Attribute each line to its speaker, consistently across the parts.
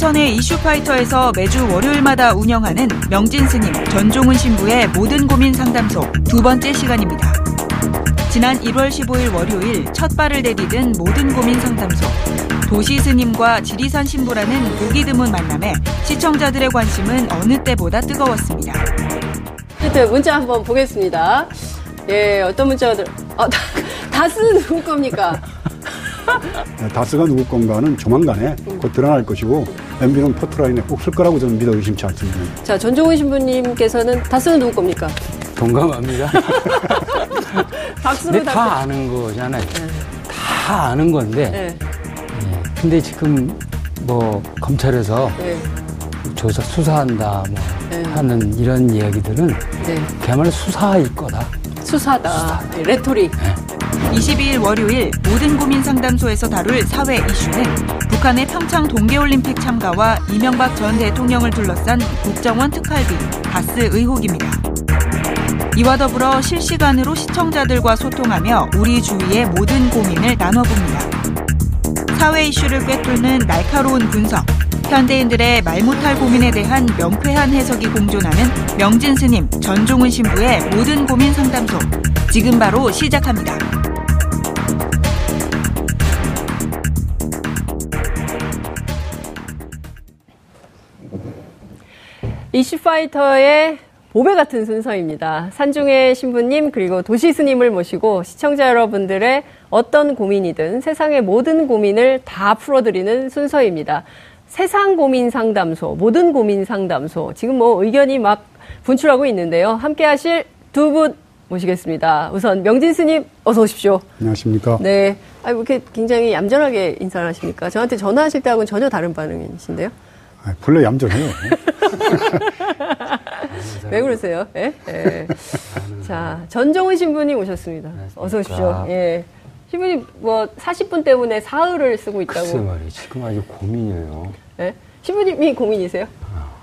Speaker 1: 장윤선의 이슈파이터에서 매주 월요일마다 운영하는 명진 스님 전종훈 신부의 모든 고민 상담소 두 번째 시간입니다. 지난 1월 15일 월요일 첫 발을 내디딘 모든 고민 상담소 도시 스님과 지리산 신부라는 보기 드문 만남에 시청자들의 관심은 어느 때보다 뜨거웠습니다.
Speaker 2: 일단 문자 한번 보겠습니다. 예, 어떤 문자들? 아, 다스는 누구 겁니까?
Speaker 3: 다스가 누구 건가는 조만간에 곧 드러날 것이고 MB는 포토라인에 꼭 설 거라고 저는 믿어 의심치 않습니다.
Speaker 2: 자, 전종훈 신부님께서는 다스는 누구 겁니까?
Speaker 4: 동감합니다.
Speaker 2: 박수로
Speaker 4: 다 아는 거잖아요. 다 아는 건데.
Speaker 2: 네.
Speaker 4: 예. 근데 지금 뭐 검찰에서
Speaker 2: 네.
Speaker 4: 조사 수사한다 뭐
Speaker 2: 네.
Speaker 4: 하는 이런 이야기들은
Speaker 2: 네.
Speaker 4: 그야말로 수사일 거다.
Speaker 2: 수사다. 네, 레토릭.
Speaker 1: 22일 월요일 모든 고민 상담소에서 다룰 사회 이슈는 북한의 평창 동계올림픽 참가와 이명박 전 대통령을 둘러싼 국정원 특활비 다스 의혹입니다. 이와 더불어 실시간으로 시청자들과 소통하며 우리 주위의 모든 고민을 나눠봅니다. 사회 이슈를 꿰뚫는 날카로운 분석, 현대인들의 말 못할 고민에 대한 명쾌한 해석이 공존하는 명진 스님 전종훈 신부의 모든 고민 상담소 지금 바로 시작합니다.
Speaker 2: 이슈파이터의 보배 같은 순서입니다. 산중의 신부님 그리고 도시 스님을 모시고 시청자 여러분들의 어떤 고민이든 세상의 모든 고민을 다 풀어드리는 순서입니다. 세상 고민 상담소, 모든 고민 상담소. 지금 뭐 의견이 막 분출하고 있는데요. 함께 하실 두 분 모시겠습니다. 우선 명진 스님 어서 오십시오.
Speaker 3: 안녕하십니까?
Speaker 2: 네. 아 이렇게 굉장히 얌전하게 인사를 하십니까? 저한테 전화하실 때하고는 전혀 다른 반응이신데요.
Speaker 3: 아, 본래 얌전해요.
Speaker 2: 왜 그러세요? 예? 예. 자, 전정훈 신부님 오셨습니다. 어서 오십시오. 예. 신부님 뭐 40분 때문에 사흘을 쓰고 있다고.
Speaker 4: 글쎄 말이에요. 지금 아주 고민이에요.
Speaker 2: 예? 신부님이 고민이세요?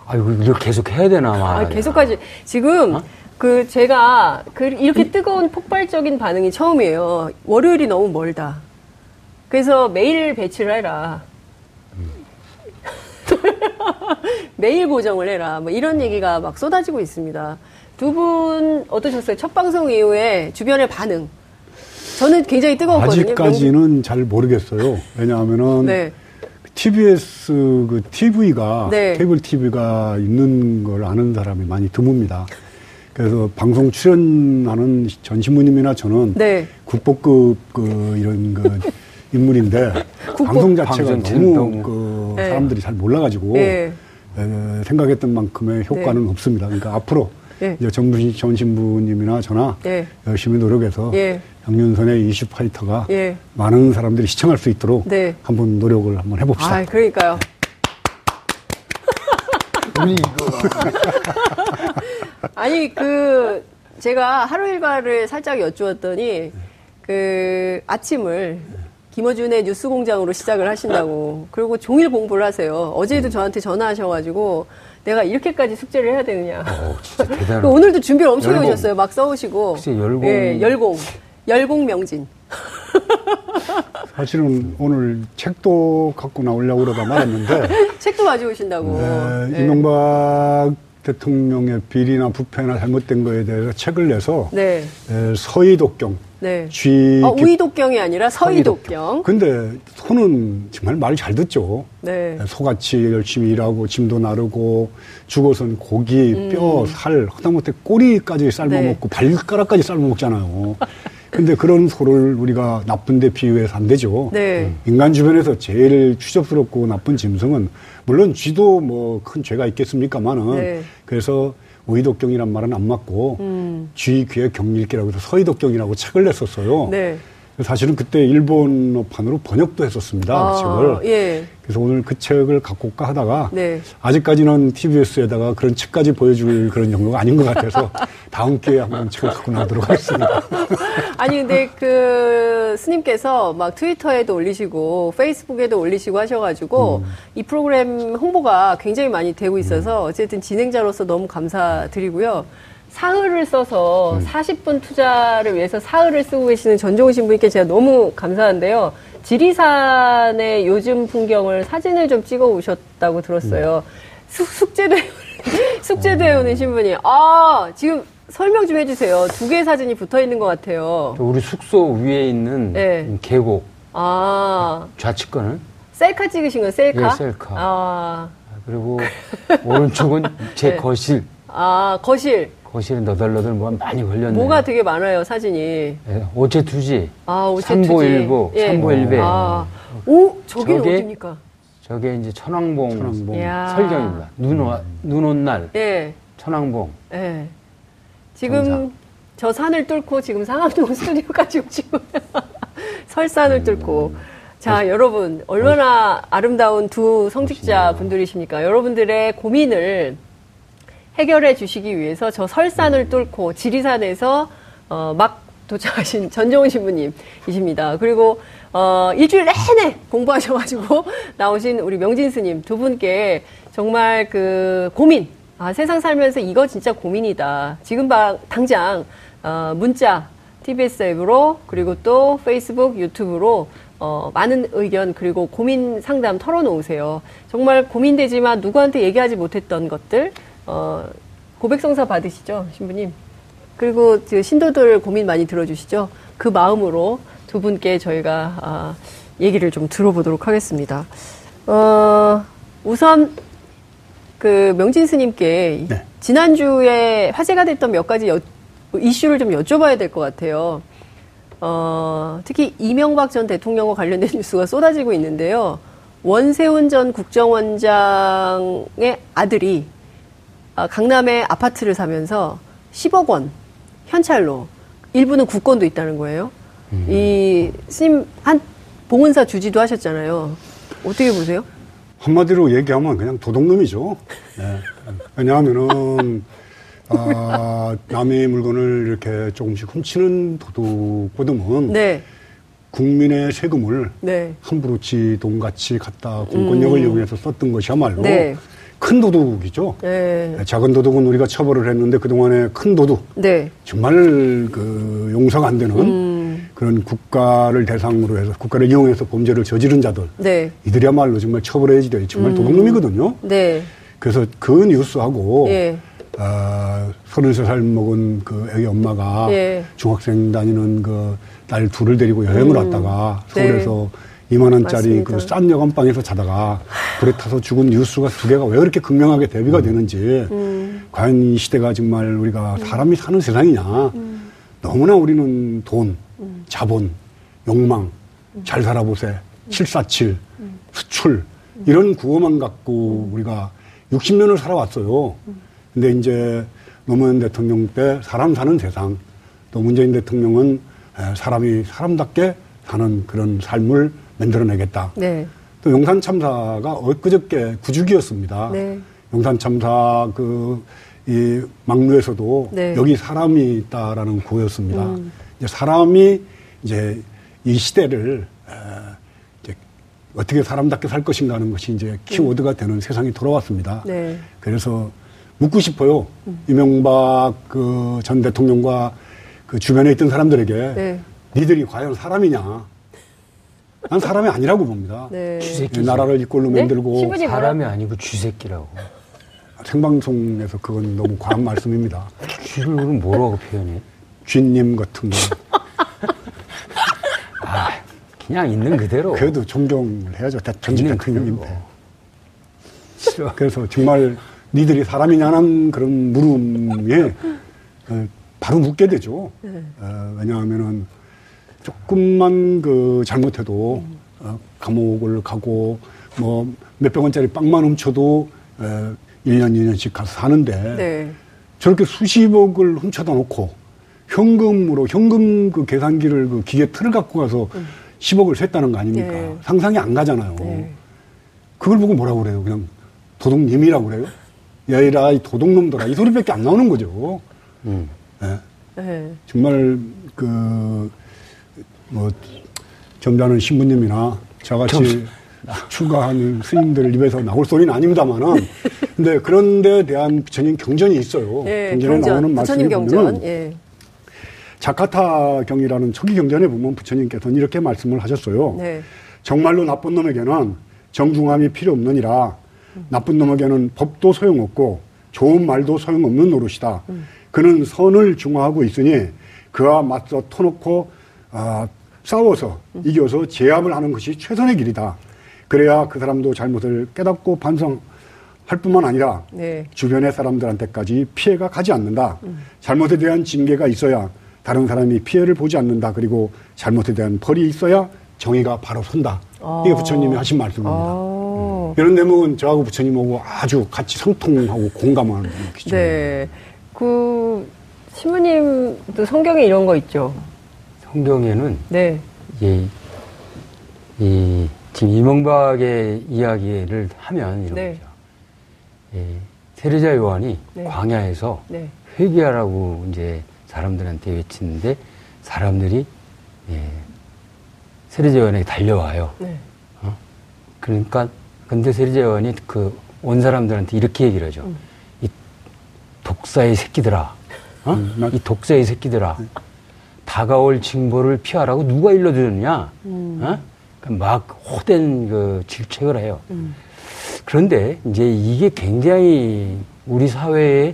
Speaker 4: 아이고 이렇게 계속 해야 되나 말이야.
Speaker 2: 아, 계속까지 지금
Speaker 4: 어?
Speaker 2: 그 제가 그 이렇게 뜨거운 폭발적인 반응이 처음이에요. 월요일이 너무 멀다. 그래서 매일 배치를 해라. 매일 고정을 해라. 뭐 이런 얘기가 막 쏟아지고 있습니다. 두 분 어떠셨어요? 첫 방송 이후에 주변의 반응. 저는 굉장히 뜨거웠거든요.
Speaker 3: 아직까지는 잘 모르겠어요. 왜냐하면은
Speaker 2: 네.
Speaker 3: TBS 그 TV가
Speaker 2: 네.
Speaker 3: 케이블 TV가 있는 걸 아는 사람이 많이 드뭅니다. 그래서 방송 출연하는 전 신부님이나 저는
Speaker 2: 네.
Speaker 3: 국보급 그 이런 그 인물인데 방송 자체가
Speaker 4: 방송
Speaker 3: 너무
Speaker 4: 너무.
Speaker 3: 그
Speaker 2: 네.
Speaker 3: 사람들이 잘 몰라가지고
Speaker 2: 네.
Speaker 3: 에, 생각했던 만큼의 효과는 없습니다. 그러니까 앞으로
Speaker 2: 네.
Speaker 3: 이제 정부신 전 신부님이나 저나
Speaker 2: 네.
Speaker 3: 열심히 노력해서
Speaker 2: 예.
Speaker 3: 양윤선의 이슈 파이터가
Speaker 2: 예.
Speaker 3: 많은 사람들이 시청할 수 있도록
Speaker 2: 네.
Speaker 3: 한번 노력을 한번 해봅시다.
Speaker 2: 아, 그러니까요.
Speaker 4: 우리 이거
Speaker 2: 아니 그 제가 하루 일과를 살짝 여쭈었더니 그 아침을 김어준의 뉴스공장으로 시작을 하신다고 그리고 종일 공부를 하세요. 어제도 저한테 전화하셔가지고 내가 이렇게까지 숙제를 해야 되느냐.
Speaker 4: 어, 진짜 대단한.
Speaker 2: 그 오늘도 준비를 엄청
Speaker 4: 열공.
Speaker 2: 해오셨어요. 막 써오시고.
Speaker 4: 열공.
Speaker 2: 예, 열공. 열공 명진.
Speaker 3: 사실은 오늘 책도 갖고 나오려고 그러다 말았는데
Speaker 2: 책도 가지고 오신다고.
Speaker 3: 에,
Speaker 2: 예.
Speaker 3: 이명박 대통령의 비리나 부패나 잘못된 거에 대해서 책을 내서
Speaker 2: 네.
Speaker 3: 에, 서희독경,
Speaker 2: 네.
Speaker 3: 쥐
Speaker 2: 어, 우이독경이 아니라 서희독경.
Speaker 3: 근데 소는 정말 말 잘 듣죠.
Speaker 2: 네.
Speaker 3: 소같이 열심히 일하고 짐도 나르고 죽어선 고기, 뼈, 살, 하다못해 꼬리까지 삶아
Speaker 2: 음. 네.
Speaker 3: 먹고 발가락까지 삶아 먹잖아요. 근데 그런 소를 우리가 나쁜데 비유해서 안 되죠.
Speaker 2: 네.
Speaker 3: 인간 주변에서 제일 추접스럽고 나쁜 짐승은 물론 쥐도 뭐 큰 죄가 있겠습니까만은
Speaker 2: 네.
Speaker 3: 그래서 의독경이란 말은 안 맞고
Speaker 2: 음.
Speaker 3: 쥐 귀의 경일기라고 해서 서의독경이라고 책을 냈었어요.
Speaker 2: 네.
Speaker 3: 사실은 그때 일본어판으로 번역도 했었습니다. 그 책을.
Speaker 2: 예.
Speaker 3: 그래서 오늘 그 책을 갖고 올까 하다가
Speaker 2: 네.
Speaker 3: 아직까지는 TBS에다가 그런 책까지 보여줄 그런 정도가 아닌 것 같아서 다음 기회에 한번 책을 갖고 나오도록 하겠습니다.
Speaker 2: 아니 근데 그 스님께서 막 트위터에도 올리시고 페이스북에도 올리시고 하셔가지고 이 프로그램 홍보가 굉장히 많이 되고 있어서 어쨌든 진행자로서 너무 감사드리고요. 사흘을 써서 40분 투자를 위해서 사흘을 쓰고 계시는 전종훈 신부님께 제가 너무 감사한데요. 지리산의 요즘 풍경을 사진을 좀 찍어 오셨다고 들었어요. 숙- 숙제도 해- 숙제도 해오는 신부님. 아 지금 설명 좀 해주세요. 두 개의 사진이 붙어 있는 것 같아요.
Speaker 4: 또 우리 숙소 위에 있는
Speaker 2: 네.
Speaker 4: 계곡
Speaker 2: 아
Speaker 4: 좌측거는
Speaker 2: 셀카 찍으신 거 셀카?
Speaker 4: 예, 셀카.
Speaker 2: 아,
Speaker 4: 그리고 오른쪽은 제
Speaker 2: 네.
Speaker 4: 거실.
Speaker 2: 아 거실.
Speaker 4: 거실에 너덜너덜 뭐가 많이 걸렸네.
Speaker 2: 뭐가 되게 많아요 사진이.
Speaker 4: 예, 오체 투지.
Speaker 2: 아, 오체
Speaker 4: 삼보
Speaker 2: 투지.
Speaker 4: 일보,
Speaker 2: 예.
Speaker 4: 삼보 일배.
Speaker 2: 아, 오,
Speaker 4: 저게-
Speaker 2: 어딥니까?
Speaker 4: 저게 이제 천왕봉,
Speaker 3: 천왕봉.
Speaker 4: 설경입니다. 눈, 와, 눈 온 날
Speaker 2: 예,
Speaker 4: 천왕봉.
Speaker 2: 예. 지금
Speaker 4: 정상.
Speaker 2: 저 산을 뚫고 지금 상암동 스튜디오까지 오시고 설산을 뚫고. 자, 여러분, 얼마나 아름다운 두 성직자 분들이십니까? 여러분들의 고민을 해결해 주시기 위해서 저 설산을 뚫고 지리산에서 어, 막 도착하신 전정훈 신부님이십니다. 그리고 어, 일주일 내내 공부하셔가지고 나오신 우리 명진 스님 두 분께 정말 그 고민, 아, 세상 살면서 이거 진짜 고민이다. 지금 바, 당장 어, 문자, TBS 앱으로 그리고 또 페이스북, 유튜브로 어, 많은 의견 그리고 고민 상담 털어놓으세요. 정말 고민되지만 누구한테 얘기하지 못했던 것들 어, 고백성사 받으시죠, 신부님? 그리고 그 신도들 고민 많이 들어주시죠? 그 마음으로 두 분께 저희가 아, 얘기를 좀 들어보도록 하겠습니다. 어, 우선 그 명진 스님께
Speaker 3: 네.
Speaker 2: 지난주에 화제가 됐던 몇 가지 여- 이슈를 좀 여쭤봐야 될 것 같아요. 어, 특히 이명박 전 대통령과 관련된 뉴스가 쏟아지고 있는데요. 원세훈 전 국정원장의 아들이 아, 강남에 아파트를 사면서 10억 원 현찰로 일부는 국권도 있다는 거예요. 이 스님 한 봉은사 주지도 하셨잖아요. 어떻게 보세요?
Speaker 3: 한마디로 얘기하면 그냥 도둑놈이죠. 예. 왜냐하면은 아, 남의 물건을 이렇게 조금씩 훔치는 도둑보다는
Speaker 2: 네,
Speaker 3: 국민의 세금을
Speaker 2: 네,
Speaker 3: 함부로 지 돈같이 갖다 공권력을 이용해서 썼던 것이야말로
Speaker 2: 네.
Speaker 3: 큰 도둑이죠.
Speaker 2: 네,
Speaker 3: 작은 도둑은 우리가 처벌을 했는데 그동안에 큰 도둑,
Speaker 2: 네,
Speaker 3: 정말 그 용서가 안 되는 그런 국가를 대상으로 해서 국가를 이용해서 범죄를 저지른 자들
Speaker 2: 네,
Speaker 3: 이들이야말로 정말 처벌해야지 돼. 정말 도둑놈이거든요.
Speaker 2: 네,
Speaker 3: 그래서 그 뉴스하고
Speaker 2: 예.
Speaker 3: 아, 33살 먹은 그 애기 엄마가
Speaker 2: 예.
Speaker 3: 중학생 다니는 그 딸 둘을 데리고 여행을 왔다가 서울에서 2만 원짜리
Speaker 2: 음.
Speaker 3: 그싼 여관방에서 자다가 불에 타서 죽은 뉴스가 두 개가 왜 그렇게 극명하게 대비가 되는지.
Speaker 2: 음.
Speaker 3: 과연 이 시대가 정말 우리가 사람이 사는 세상이냐.
Speaker 2: 음.
Speaker 3: 너무나 우리는 돈, 자본, 욕망, 잘 살아보세, 747, 수출 이런 구호만 갖고 우리가 60년을 살아왔어요. 근데 이제 노무현 대통령 때 사람 사는 세상, 또 문재인 대통령은 에, 사람이 사람답게 사는 그런 삶을 만들어내겠다.
Speaker 2: 네,
Speaker 3: 또 용산 참사가 엊그저께 구주기였습니다.
Speaker 2: 네.
Speaker 3: 용산 참사 그 이 막루에서도
Speaker 2: 네. 음.
Speaker 3: 여기 사람이 있다라는 구호였습니다. 이제 사람이 이제 이 시대를 에, 이제 어떻게 사람답게 살 것인가 하는 것이 이제 키워드가 되는 세상이 돌아왔습니다.
Speaker 2: 음. 네.
Speaker 3: 그래서 묻고 싶어요. 이명박 그 전 대통령과 그 주변에 있던 사람들에게
Speaker 2: 네.
Speaker 3: 니들이 과연 사람이냐? 난 사람이 아니라고 봅니다.
Speaker 2: 네.
Speaker 4: 쥐새끼.
Speaker 3: 이 나라를 이꼴로
Speaker 2: 네?
Speaker 3: 만들고
Speaker 4: 사람이 아니고 쥐새끼라고.
Speaker 3: 생방송에서 그건 너무 과한 말씀입니다.
Speaker 4: 쥐를 그럼 뭐라고 표현해?
Speaker 3: 쥐님 같은 거.
Speaker 4: 아, 그냥 있는 그대로.
Speaker 3: 그래도 존경을 해야죠. 대- 전직 대통령인데.
Speaker 4: 싫어.
Speaker 3: 그래서 정말 니들이 사람이냐는 그런 물음에 어, 바로 묻게 되죠. 어, 왜냐하면은 조금만 그 잘못해도 어, 감옥을 가고 뭐 몇백 원짜리 빵만 훔쳐도 어, 1년, 2년씩 가서 사는데
Speaker 2: 네.
Speaker 3: 저렇게 수십억을 훔쳐다 놓고 현금으로 현금 그 계산기를 그 기계 틀을 갖고 가서 10억을 샜다는 거 아닙니까?
Speaker 2: 네.
Speaker 3: 상상이 안 가잖아요.
Speaker 2: 네.
Speaker 3: 그걸 보고 뭐라고 그래요? 그냥 도둑님이라고 그래요? 야이라 이 도둑놈들아 이 소리밖에 안 나오는 거죠.
Speaker 4: 음.
Speaker 3: 예.
Speaker 2: 네.
Speaker 3: 정말 그 뭐 점잖은 신부님이나 저같이 추가하는 스님들 입에서 나올 소리는 아닙니다만은 근데 그런 데 대한 부처님 경전이 있어요.
Speaker 2: 예,
Speaker 3: 경전에
Speaker 2: 경전,
Speaker 3: 나오는 말씀이
Speaker 2: 경전.
Speaker 3: 보면
Speaker 2: 예.
Speaker 3: 자카타 경이라는 초기 경전에 보면 부처님께서는 이렇게 말씀을 하셨어요.
Speaker 2: 네.
Speaker 3: 정말로 나쁜 놈에게는 정중함이 필요 없느니라. 나쁜 놈에게는 법도 소용없고 좋은 말도 소용없는 노릇이다. 그는 선을 중화하고 있으니 그와 맞서 터놓고 아, 싸워서 이겨서 제압을 하는 것이 최선의 길이다. 그래야 그 사람도 잘못을 깨닫고 반성할 뿐만 아니라
Speaker 2: 네.
Speaker 3: 주변의 사람들한테까지 피해가 가지 않는다. 잘못에 대한 징계가 있어야 다른 사람이 피해를 보지 않는다. 그리고 잘못에 대한 벌이 있어야 정의가 바로 선다. 이게 부처님이 하신 말씀입니다.
Speaker 2: 아.
Speaker 3: 이런 대목은 저하고 부처님하고 아주 같이 상통하고 공감하는 기죠.
Speaker 2: 네. 그 신부님도 성경에 이런 거 있죠.
Speaker 4: 성경에는
Speaker 2: 네.
Speaker 4: 이, 이 지금 이명박의 이야기를 하면 이런
Speaker 2: 네.
Speaker 4: 거죠. 이 세례자 요한이
Speaker 2: 네.
Speaker 4: 광야에서
Speaker 2: 네.
Speaker 4: 회개하라고 이제 사람들한테 외치는데 사람들이 예, 세례자 요한에게 달려와요.
Speaker 2: 네.
Speaker 4: 그러니까 근데 세례자 요한이 그 온 사람들한테 이렇게 얘기를 하죠.
Speaker 2: 음.
Speaker 4: 이 독사의 새끼들아, 어?
Speaker 3: 음, 맞-
Speaker 4: 이 독사의 새끼들아, 다가올 징벌을 피하라고 누가 일러드렸냐?
Speaker 2: 음.
Speaker 4: 어? 그러니까 막 호된 그 질책을 해요.
Speaker 2: 음.
Speaker 4: 그런데 이제 이게 굉장히 우리 사회에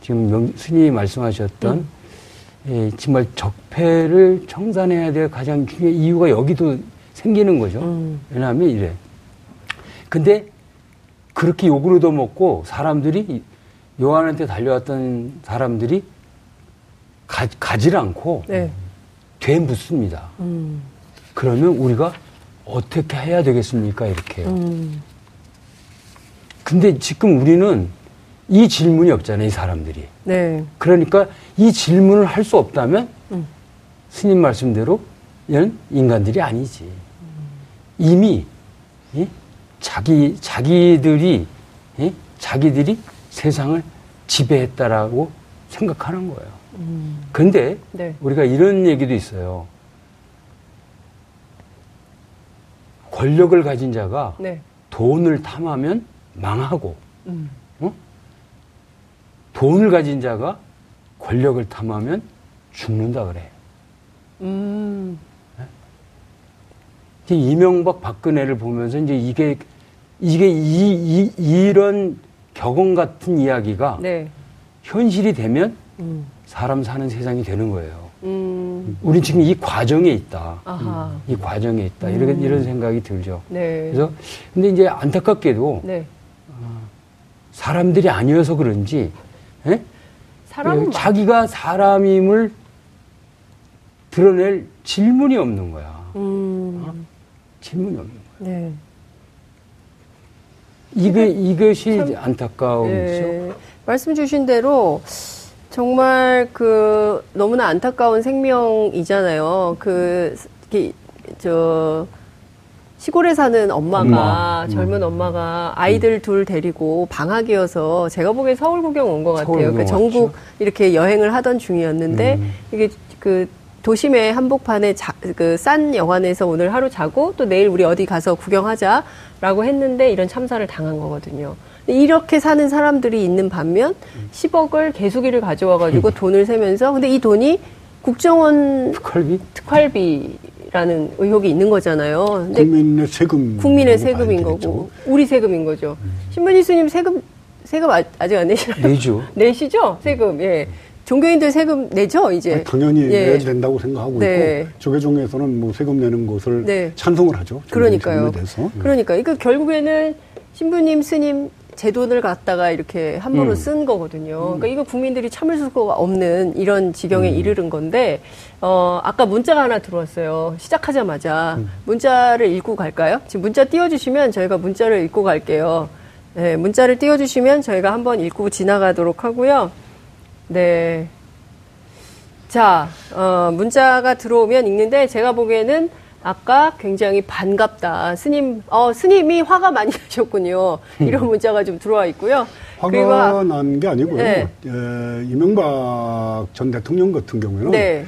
Speaker 4: 지금 명, 스님이 말씀하셨던
Speaker 2: 음.
Speaker 4: 예, 정말 적폐를 청산해야 될 가장 중요한 이유가 여기도 생기는 거죠.
Speaker 2: 음.
Speaker 4: 왜냐하면 이래. 근데 그렇게 욕을 얻어먹고 사람들이 요한한테 달려왔던 사람들이 가, 가질 않고
Speaker 2: 네.
Speaker 4: 되묻습니다.
Speaker 2: 음.
Speaker 4: 그러면 우리가 어떻게 해야 되겠습니까? 이렇게. 요
Speaker 2: 음.
Speaker 4: 근데 지금 우리는 이 질문이 없잖아요, 이 사람들이.
Speaker 2: 네.
Speaker 4: 그러니까 이 질문을 할 수 없다면
Speaker 2: 음.
Speaker 4: 스님 말씀대로 얘는 인간들이 아니지. 이미 이? 자기 자기들이 이? 자기들이 세상을 지배했다라고 생각하는 거예요. 그런데
Speaker 2: 네.
Speaker 4: 우리가 이런 얘기도 있어요. 권력을 가진 자가
Speaker 2: 네.
Speaker 4: 돈을 탐하면 망하고
Speaker 2: 음.
Speaker 4: 어? 돈을 가진 자가 권력을 탐하면 죽는다 그래.
Speaker 2: 음.
Speaker 4: 이제 이명박 박근혜를 보면서 이제 이게 이게 이, 이, 런 격언 같은 이야기가
Speaker 2: 네.
Speaker 4: 현실이 되면
Speaker 2: 음.
Speaker 4: 사람 사는 세상이 되는 거예요.
Speaker 2: 음.
Speaker 4: 우린 지금 이 과정에 있다.
Speaker 2: 아하.
Speaker 4: 이 과정에 있다. 이런 이런 생각이 들죠.
Speaker 2: 네.
Speaker 4: 그래서 근데 이제 안타깝게도
Speaker 2: 네.
Speaker 4: 사람들이 아니어서 그런지 예?
Speaker 2: 막-
Speaker 4: 자기가 사람임을 드러낼 질문이 없는 거야.
Speaker 2: 음.
Speaker 4: 질문이 없는 거야.
Speaker 2: 네.
Speaker 4: 이게 이것이
Speaker 2: 참-
Speaker 4: 안타까움이죠.
Speaker 2: 네. 말씀 주신 대로 정말 그 너무나 안타까운 생명이잖아요. 그, 저, 시골에 사는 엄마가,
Speaker 4: 엄마. 음.
Speaker 2: 젊은 엄마가 아이들 둘 데리고 방학이어서 제가 보기엔 서울 구경 온 것 같아요. 그 전국
Speaker 4: 왔죠.
Speaker 2: 이렇게 여행을 하던 중이었는데
Speaker 4: 음.
Speaker 2: 이게 그 도심의 한복판에 그 싼 영화관에서 오늘 하루 자고 또 내일 우리 어디 가서 구경하자라고 했는데 이런 참사를 당한 거거든요. 이렇게 사는 사람들이 있는 반면 10억을 개수기를 가져와가지고 돈을 세면서 근데 이 돈이 국정원
Speaker 4: 특활비?
Speaker 2: 특활비라는 의혹이 있는 거잖아요. 근데
Speaker 3: 국민의 세금.
Speaker 2: 국민의 세금인 거고 우리 세금인 거죠. 신문희 스님 세금 세금 아- 아직 안 내시나요?
Speaker 4: 내죠.
Speaker 2: 내시죠 세금 예 종교인들 세금 내죠 이제
Speaker 3: 아니, 당연히
Speaker 2: 예.
Speaker 3: 내야지 된다고 생각하고
Speaker 2: 네.
Speaker 3: 있고 조계종에서는 뭐 세금 내는 것을
Speaker 2: 네.
Speaker 3: 찬성을 하죠.
Speaker 2: 그러니까요. 그러니까 그러니까 결국에는 신부님 스님 제 돈을 갖다가 이렇게 함부로
Speaker 4: 음.
Speaker 2: 쓴 거거든요. 그러니까 이거 국민들이 참을 수가 없는 이런 지경에 이르는 건데 어 아까 문자가 하나 들어왔어요. 시작하자마자 문자를 읽고 갈까요? 지금 문자 띄워주시면 저희가 문자를 읽고 갈게요. 네, 문자를 띄워주시면 저희가 한번 읽고 지나가도록 하고요. 네. 자, 어, 문자가 들어오면 읽는데 제가 보기에는 아까 굉장히 반갑다. 스님, 어, 스님이 화가 많이 나셨군요. 이런 문자가 좀 들어와 있고요.
Speaker 3: 화가
Speaker 2: 아-
Speaker 3: 난게 아니고요.
Speaker 2: 네.
Speaker 3: 에, 이명박 전 대통령 같은 경우에는
Speaker 2: 네.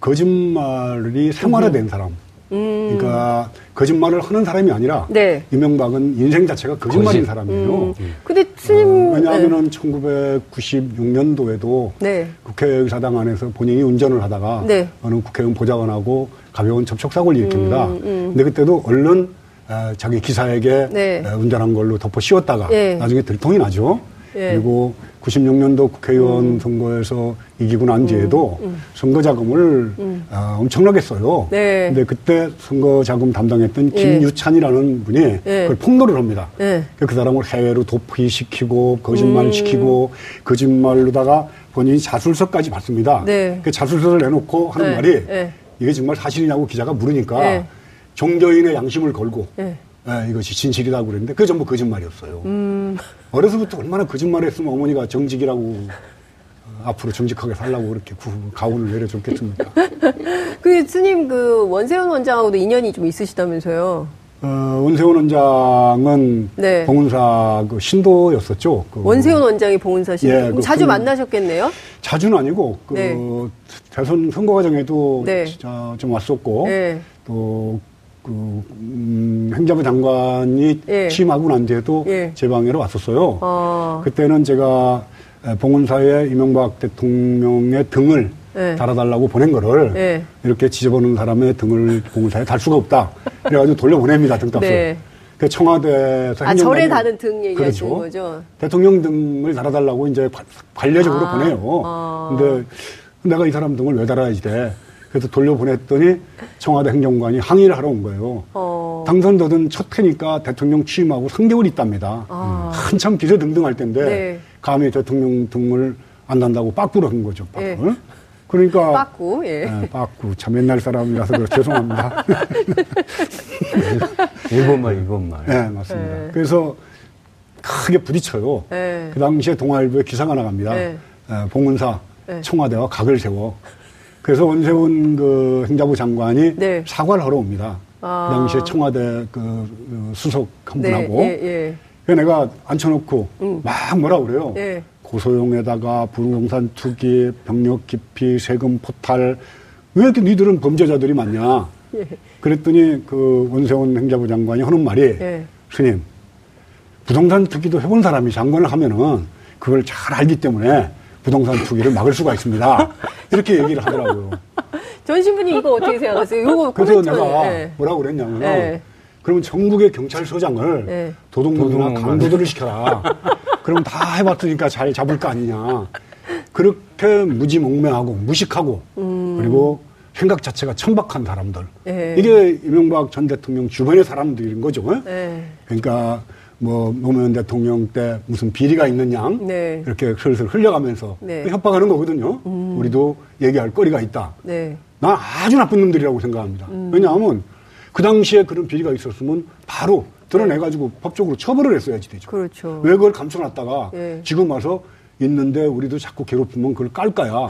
Speaker 3: 거짓말이 생활화된 사람.
Speaker 2: 음.
Speaker 3: 그러니까 거짓말을 하는 사람이 아니라
Speaker 2: 네.
Speaker 3: 이명박은 인생 자체가 거짓말인
Speaker 4: 거짓.
Speaker 3: 사람이에요.
Speaker 2: 음. 근데 스님
Speaker 3: 어, 왜냐하면은 1996년도에도
Speaker 2: 네.
Speaker 3: 국회의사당 안에서 본인이 운전을 하다가
Speaker 2: 네.
Speaker 3: 어느 국회의원 보좌관하고 가벼운 접촉 사고를 일으킵니다.
Speaker 2: 음, 음.
Speaker 3: 근데 그때도 얼른 에, 자기 기사에게
Speaker 2: 네.
Speaker 3: 에, 운전한 걸로 덮어 씌웠다가
Speaker 2: 예.
Speaker 3: 나중에 들통이 나죠.
Speaker 2: 예.
Speaker 3: 그리고 96년도 국회의원
Speaker 2: 음.
Speaker 3: 선거에서 이기고 난 뒤에도 선거 자금을 아, 엄청나게 써요.
Speaker 2: 네.
Speaker 3: 근데 그때 선거 자금 담당했던
Speaker 2: 예.
Speaker 3: 김유찬이라는 분이
Speaker 2: 예.
Speaker 3: 그걸 폭로를 합니다.
Speaker 2: 예.
Speaker 3: 그 사람을 해외로 도피시키고 거짓말 시키고 거짓말로다가 본인이 자술서까지 받습니다.
Speaker 2: 네.
Speaker 3: 그 자술서를 내놓고 하는
Speaker 2: 네.
Speaker 3: 말이
Speaker 2: 네.
Speaker 3: 이게 정말 사실이냐고 기자가 물으니까
Speaker 2: 네.
Speaker 3: 종교인의 양심을 걸고
Speaker 2: 네.
Speaker 3: 예, 이것이 진실이라고 그랬는데 그게 전부 거짓말이었어요.
Speaker 2: 음.
Speaker 3: 어려서부터 얼마나 거짓말했으면 어머니가 정직이라고 어, 앞으로 정직하게 살라고 그렇게 구, 가훈을 내려줬겠습니까?
Speaker 2: 그 스님 그 원세훈 원장하고도 인연이 좀 있으시다면서요.
Speaker 3: 어, 원세훈 원장은
Speaker 2: 네.
Speaker 3: 봉은사 그 신도였었죠. 그
Speaker 2: 원세훈 원장이 봉은사 씨.
Speaker 3: 예,
Speaker 2: 그럼
Speaker 3: 그
Speaker 2: 자주
Speaker 3: 큰-
Speaker 2: 만나셨겠네요.
Speaker 3: 자주는 아니고 그
Speaker 2: 네.
Speaker 3: 대선 선거 과정에도
Speaker 2: 네.
Speaker 3: 진짜 좀 왔었고
Speaker 2: 네.
Speaker 3: 또 그, 음, 행자부 장관이
Speaker 2: 예.
Speaker 3: 취임하고 난 뒤에도
Speaker 2: 예.
Speaker 3: 제 방에로 왔었어요.
Speaker 2: 어.
Speaker 3: 그때는 제가 에, 봉은사에 이명박 대통령의 등을
Speaker 2: 네.
Speaker 3: 달아달라고 보낸 거를
Speaker 2: 네.
Speaker 3: 이렇게 지저보는 사람의 등을 봉은사에 달 수가 없다. 그래가지고 돌려보냅니다, 등값을.
Speaker 2: 네.
Speaker 3: 그 청와대에서
Speaker 2: 아, 절에 다른 등 얘기하시는
Speaker 3: 그렇죠.
Speaker 2: 거죠?
Speaker 3: 대통령 등을 달아달라고 이제 관- 관례적으로
Speaker 2: 아,
Speaker 3: 보내요.
Speaker 2: 아.
Speaker 3: 근데 내가 이 사람 등을 왜 달아야지 돼. 그래서 돌려보냈더니 청와대 행정관이 항의를 하러 온 거예요.
Speaker 2: 어.
Speaker 3: 당선되던 첫 해니까 대통령 취임하고 3개월 있답니다.
Speaker 2: 아.
Speaker 3: 한참 기세등등할 때인데
Speaker 2: 네.
Speaker 3: 감히 대통령 등을 안 단다고 빠꾸를 한 거죠.
Speaker 2: 네.
Speaker 3: 빠꾸를. 그러니까
Speaker 2: 빠꾸, 예.
Speaker 3: 예, 빠꾸 참 옛날 사람이라서 그래 죄송합니다.
Speaker 4: 일본말, 일본말.
Speaker 3: 네, 맞습니다.
Speaker 2: 네.
Speaker 3: 그래서 크게 부딪혀요.
Speaker 2: 네.
Speaker 3: 그 당시에 동아일보에 기사가 나갑니다.
Speaker 2: 네.
Speaker 3: 에, 봉은사
Speaker 2: 네.
Speaker 3: 청와대와 각을 세워. 그래서 원세훈 그 행자부 장관이
Speaker 2: 네.
Speaker 3: 사과를 하러 옵니다.
Speaker 2: 아.
Speaker 3: 그 당시에 청와대 그, 그 수석 한
Speaker 2: 네,
Speaker 3: 분하고.
Speaker 2: 예, 예.
Speaker 3: 그래서 내가 앉혀놓고
Speaker 2: 음.
Speaker 3: 막 뭐라 그래요.
Speaker 2: 예.
Speaker 3: 고소용에다가 부동산 투기, 병력 기피, 세금 포탈. 왜 이렇게 니들은 범죄자들이 많냐.
Speaker 2: 예.
Speaker 3: 그랬더니 그 원세훈 행자부 장관이 하는 말이
Speaker 2: 예.
Speaker 3: 스님, 부동산 투기도 해본 사람이 장관을 하면은 그걸 잘 알기 때문에 부동산 투기를 막을 수가 있습니다. 이렇게 얘기를 하더라고요.
Speaker 2: 전 신부님 이거 어떻게 생각하세요? 이거
Speaker 3: 그래서. 내가
Speaker 2: 예.
Speaker 3: 뭐라고 그랬냐면,
Speaker 2: 네.
Speaker 3: 그러면 전국의 경찰서장을
Speaker 2: 네.
Speaker 3: 도둑놈이나. 강도들을 시켜라. 그럼 다 해봤으니까 잘 잡을 거 아니냐. 그렇게 무지몽매하고 무식하고
Speaker 2: 음.
Speaker 3: 그리고 생각 자체가 천박한 사람들.
Speaker 2: 네.
Speaker 3: 이게 이명박 전 대통령 주변의 사람들인 거죠.
Speaker 2: 네.
Speaker 3: 그러니까 뭐 노무현 대통령 때 무슨 비리가 있는 양
Speaker 2: 네.
Speaker 3: 이렇게 슬슬 흘려가면서
Speaker 2: 네. 음.
Speaker 3: 협박하는 거거든요. 우리도 얘기할 거리가 있다.
Speaker 2: 네.
Speaker 3: 난 아주 나쁜 놈들이라고 생각합니다.
Speaker 2: 음.
Speaker 3: 왜냐하면 그 당시에 그런 비리가 있었으면 바로 드러내가지고 법적으로 처벌을 했어야지 되죠.
Speaker 2: 그렇죠.
Speaker 3: 왜 그걸 감춰놨다가
Speaker 2: 예.
Speaker 3: 지금 와서 있는데 우리도 자꾸 괴롭히면 그걸 깔까야.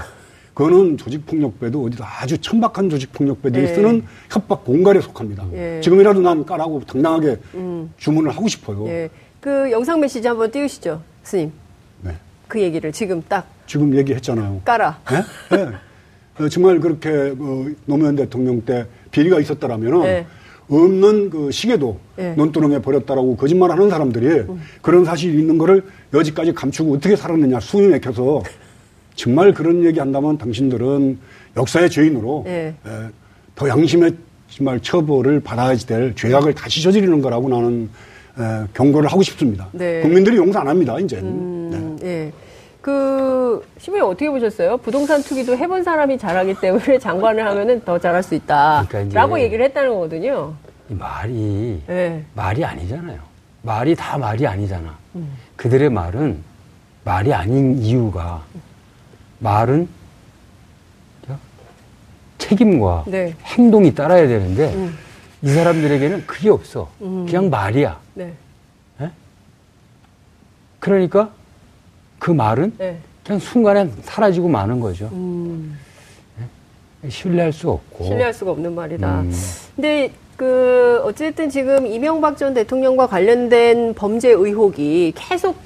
Speaker 3: 그거는 조직폭력배도 어디도 아주 천박한 조직폭력배들이
Speaker 2: 예.
Speaker 3: 쓰는 협박 공갈에 속합니다.
Speaker 2: 예.
Speaker 3: 지금이라도 난 까라고 당당하게 주문을 하고 싶어요.
Speaker 2: 예. 그 영상 메시지 한번 띄우시죠, 스님.
Speaker 3: 네.
Speaker 2: 그 얘기를 지금 딱
Speaker 3: 지금 얘기했잖아요.
Speaker 2: 깔아.
Speaker 3: 네? 네. 어, 정말 그렇게 어, 노무현 대통령 때 비리가 있었더라면
Speaker 2: 네.
Speaker 3: 없는 그 시계도
Speaker 2: 네.
Speaker 3: 논두렁에 버렸다라고 거짓말하는 사람들이 그런 사실이 있는 거를 여지까지 감추고 어떻게 살았느냐 숨이 막혀서 정말 그런 얘기 한다면 당신들은 역사의 죄인으로
Speaker 2: 네.
Speaker 3: 에, 더 양심의 정말 처벌을 받아야지 될 죄악을 다시 저지르는 거라고 나는 에, 경고를 하고 싶습니다.
Speaker 2: 네.
Speaker 3: 국민들이 용서 안 합니다 이제. 네.
Speaker 2: 음, 예. 그, 신부님 어떻게 보셨어요? 부동산 투기도 해본 사람이 잘하기 때문에 장관을 하면은 더 잘할 수 있다.
Speaker 4: 그러니까 이제-
Speaker 2: 라고 얘기를 했다는 거거든요.
Speaker 4: 이 말이
Speaker 2: 예.
Speaker 4: 말이 아니잖아요. 말이 다 말이 아니잖아.
Speaker 2: 음.
Speaker 4: 그들의 말은 말이 아닌 이유가 말은 저, 책임과
Speaker 2: 네.
Speaker 4: 행동이 따라야 되는데
Speaker 2: 음.
Speaker 4: 이 사람들에게는 그게 없어. 그냥 말이야.
Speaker 2: 네.
Speaker 4: 그러니까 그 말은
Speaker 2: 네.
Speaker 4: 그냥 순간에 사라지고 마는 거죠.
Speaker 2: 음,
Speaker 4: 신뢰할 수 없고.
Speaker 2: 신뢰할 수가 없는 말이다.
Speaker 4: 음.
Speaker 2: 근데 그 어쨌든 지금 이명박 전 대통령과 관련된 범죄 의혹이 계속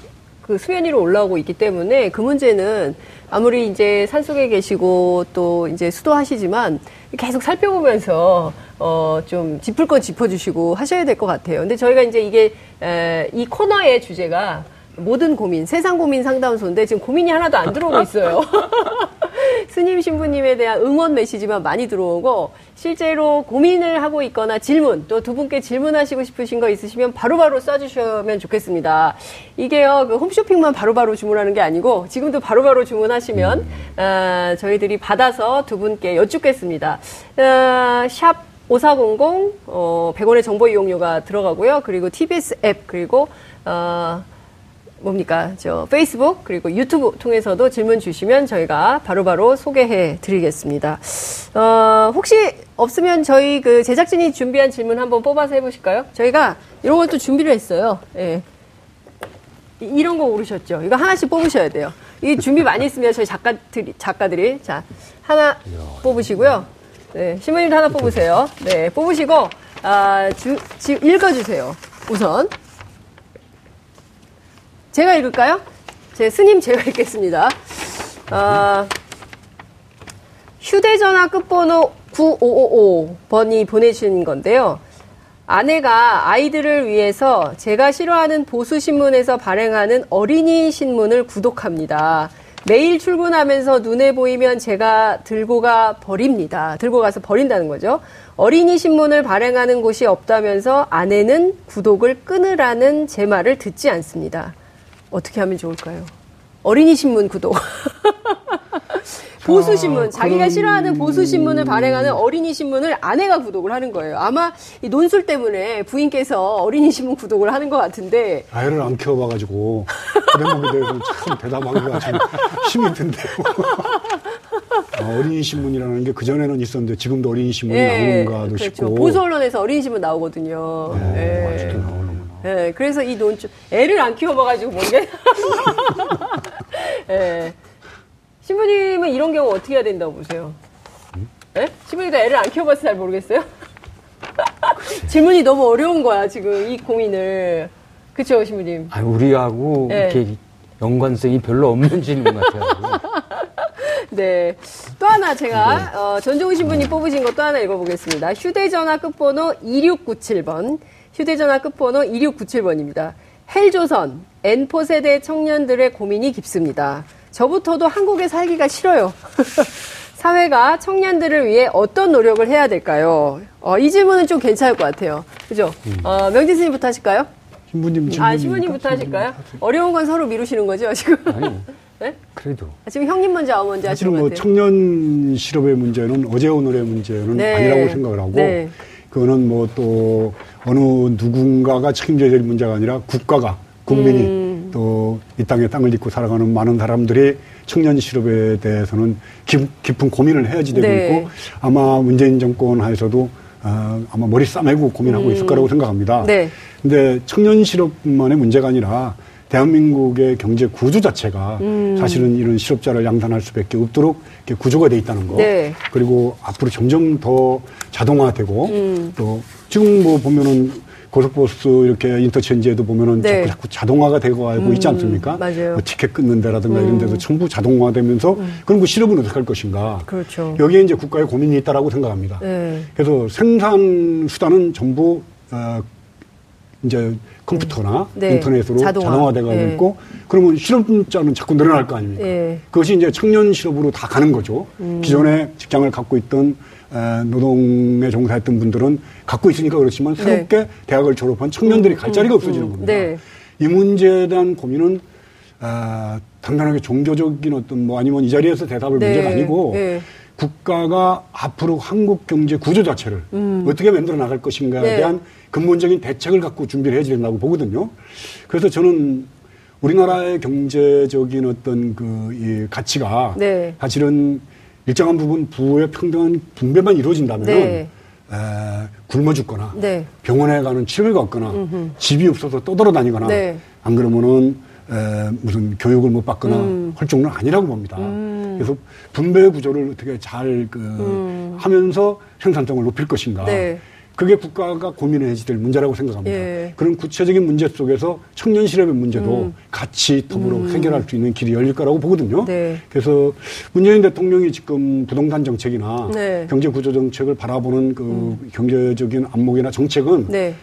Speaker 2: 그 수면 위로 올라오고 있기 때문에 그 문제는 아무리 이제 산속에 계시고 또 이제 수도하시지만 계속 살펴보면서 어, 좀 짚을 건 짚어주시고 하셔야 될 것 같아요. 근데 저희가 이제 이게, 에, 이 코너의 주제가 모든 고민, 세상 고민 상담소인데 지금 고민이 하나도 안 들어오고 있어요. 스님 신부님에 대한 응원 메시지만 많이 들어오고 실제로 고민을 하고 있거나 질문 또 두 분께 질문하시고 싶으신 거 있으시면 바로바로 쏴주시면 좋겠습니다. 이게요 그 홈쇼핑만 바로바로 주문하는 게 아니고 지금도 바로바로 주문하시면 아, 저희들이 받아서 두 분께 여쭙겠습니다. 아, 샵 5400, 어, 100원의 정보 이용료가 들어가고요. 그리고 TBS 앱, 그리고, 어, 뭡니까, 저, 페이스북, 그리고 유튜브 통해서도 질문 주시면 저희가 바로 바로 소개해 드리겠습니다. 어, 혹시 없으면 저희 그 제작진이 준비한 질문 한번 뽑아서 해 보실까요? 저희가 이런 것도 준비를 했어요. 예. 이- 이런 거 오르셨죠? 이거 하나씩 뽑으셔야 돼요. 이 준비 많이 했으면 저희 작가들이, 작가들이. 자, 하나 뽑으시고요. 네, 신부님도 하나 뽑으세요. 네, 뽑으시고, 아, 주, 지, 읽어 주세요. 우선. 제가 읽을까요? 제 스님 제가 읽겠습니다. 아, 휴대전화 끝번호 9555번이 보내주신 건데요. 아내가 아이들을 위해서 제가 싫어하는 보수신문에서 발행하는 어린이 신문을 구독합니다. 매일 출근하면서 눈에 보이면 제가 들고 가 버립니다. 들고 가서 버린다는 거죠. 어린이 신문을 발행하는 곳이 없다면서 아내는 구독을 끊으라는 제 말을 듣지 않습니다. 어떻게 하면 좋을까요? 어린이 신문 구독. 보수 신문, 자기가
Speaker 3: 그런-
Speaker 2: 싫어하는 보수 신문을 발행하는 어린이 신문을 아내가 구독을 하는 거예요. 아마 이 논술 때문에 부인께서 어린이 신문 구독을 하는 것 같은데
Speaker 3: 아이를 안 키워봐가지고 그 대목에 대해서 참 대담하기가 좀 힘이 든데요. 아, 어린이 신문이라는 게 그 전에는 있었는데 지금도 어린이 신문이 나오는가도
Speaker 2: 그렇죠.
Speaker 3: 싶고
Speaker 2: 보수 언론에서 어린이 신문 나오거든요.
Speaker 3: 네,
Speaker 2: 예.
Speaker 3: 아직도 나오는
Speaker 2: 예, 그래서 이 논줄 애를 안 키워봐가지고 모르겠. 예. 신부님은 이런 경우 어떻게 해야 된다고 보세요? 예? 신부님도 애를 안 키워봐서 잘 모르겠어요? 질문이 너무 어려운 거야 지금 이 고민을. 그쵸 신부님?
Speaker 4: 아, 우리하고
Speaker 2: 네.
Speaker 4: 이렇게 연관성이 별로 없는 질문 같아요.
Speaker 2: 네. 또 하나 제가 어, 전종훈 신부님 뽑으신 거또 하나 읽어보겠습니다. 휴대전화 끝번호 2697번. 휴대전화 끝번호 2697번입니다. 헬조선, N포 세대 청년들의 고민이 깊습니다. 저부터도 한국에 살기가 싫어요. 사회가 청년들을 위해 어떤 노력을 해야 될까요? 어, 이 질문은 좀 괜찮을 것 같아요. 그죠? 어, 명진 스님부터 하실까요?
Speaker 3: 신부님 질문.
Speaker 2: 아, 신부님부터 하실까요? 어려운 건 서로 미루시는 거죠, 지금?
Speaker 4: 아니,
Speaker 2: 네?
Speaker 4: 그래도.
Speaker 2: 아, 지금 형님 먼저, 아우 먼저 하시는
Speaker 3: 뭐. 청년 실업의 문제는 어제 오늘의 문제는
Speaker 2: 네.
Speaker 3: 아니라고 생각을 하고
Speaker 2: 네.
Speaker 3: 그거는 뭐 또 어느 누군가가 책임져야 될 문제가 아니라 국가가 국민이
Speaker 2: 음.
Speaker 3: 또이 땅에 땅을 딛고 살아가는 많은 사람들이 청년 실업에 대해서는 깊, 깊은 고민을 해야지 되고
Speaker 2: 네.
Speaker 3: 있고 아마 문재인 정권 하에서도 어, 아마 머리 싸매고 고민하고 있을 거라고 생각합니다.
Speaker 2: 음. 네.
Speaker 3: 근데 청년 실업뿐만의 문제가 아니라 대한민국의 경제 구조 자체가
Speaker 2: 음.
Speaker 3: 사실은 이런 실업자를 양산할 수밖에 없도록 이렇게 구조가 돼 있다는 거.
Speaker 2: 네.
Speaker 3: 그리고 앞으로 점점 더 자동화되고
Speaker 2: 음.
Speaker 3: 또 지금 뭐 보면은 고속버스 이렇게 인터체인지에도 보면은
Speaker 2: 네.
Speaker 3: 자꾸 자꾸 자동화가 되고 가고 있지 않습니까?
Speaker 2: 맞아요. 음.
Speaker 3: 뭐 티켓 끊는 데라든가 이런 데도 전부 자동화되면서 그럼 그 실업은 어떻게 할 것인가?
Speaker 2: 그렇죠.
Speaker 3: 여기에 이제 국가의 고민이 있다라고 생각합니다.
Speaker 2: 네.
Speaker 3: 그래서 생산 수단은 전부 어, 이제 컴퓨터나
Speaker 2: 네.
Speaker 3: 인터넷으로
Speaker 2: 자동화.
Speaker 3: 자동화. 되고
Speaker 2: 네.
Speaker 3: 있고 그러면 실업자는 자꾸 늘어날 거 아닙니까?
Speaker 2: 네.
Speaker 3: 그것이 이제 청년 실업으로 다 가는 거죠.
Speaker 2: 음.
Speaker 3: 기존에 직장을 갖고 있던 에, 노동에 종사했던 분들은 갖고 있으니까 그렇지만 새롭게 대학을 졸업한 청년들이 갈 자리가 없어지는 겁니다.
Speaker 2: 네.
Speaker 3: 이 문제에 대한 고민은 아, 단단하게 종교적인 어떤 뭐 아니면 이 자리에서 대답을
Speaker 2: 네.
Speaker 3: 문제가 아니고
Speaker 2: 네.
Speaker 3: 국가가 앞으로 한국 경제 구조 자체를 어떻게 만들어 나갈 것인가에
Speaker 2: 음. 네.
Speaker 3: 대한 근본적인 대책을 갖고 준비를 해야 된다고 보거든요. 그래서 저는 우리나라의 경제적인 어떤 그이 가치가
Speaker 2: 네.
Speaker 3: 사실은 일정한 부분 부의 평등한 분배만 이루어진다면
Speaker 2: 네.
Speaker 3: 에, 굶어 죽거나
Speaker 2: 네.
Speaker 3: 병원에 가는 치료를 받거나 집이 없어서 떠돌아다니거나
Speaker 2: 네.
Speaker 3: 안 그러면은 에, 무슨 교육을 못 받거나
Speaker 2: 음.
Speaker 3: 할 정도는 아니라고 봅니다. 그래서 분배 구조를 어떻게 잘 그, 하면서 생산성을 높일 것인가.
Speaker 2: 네.
Speaker 3: 그게 국가가 고민해야지 될 문제라고 생각합니다.
Speaker 2: 예.
Speaker 3: 그런 구체적인 문제 속에서 청년 실업의 문제도
Speaker 2: 음.
Speaker 3: 같이 더불어 해결할 수 있는 길이 열릴 거라고 보거든요.
Speaker 2: 네.
Speaker 3: 그래서 문재인 대통령이 지금 부동산 정책이나
Speaker 2: 네. 음.
Speaker 3: 경제 구조 정책을 바라보는 그 경제적인 안목이나 정책은
Speaker 2: 네.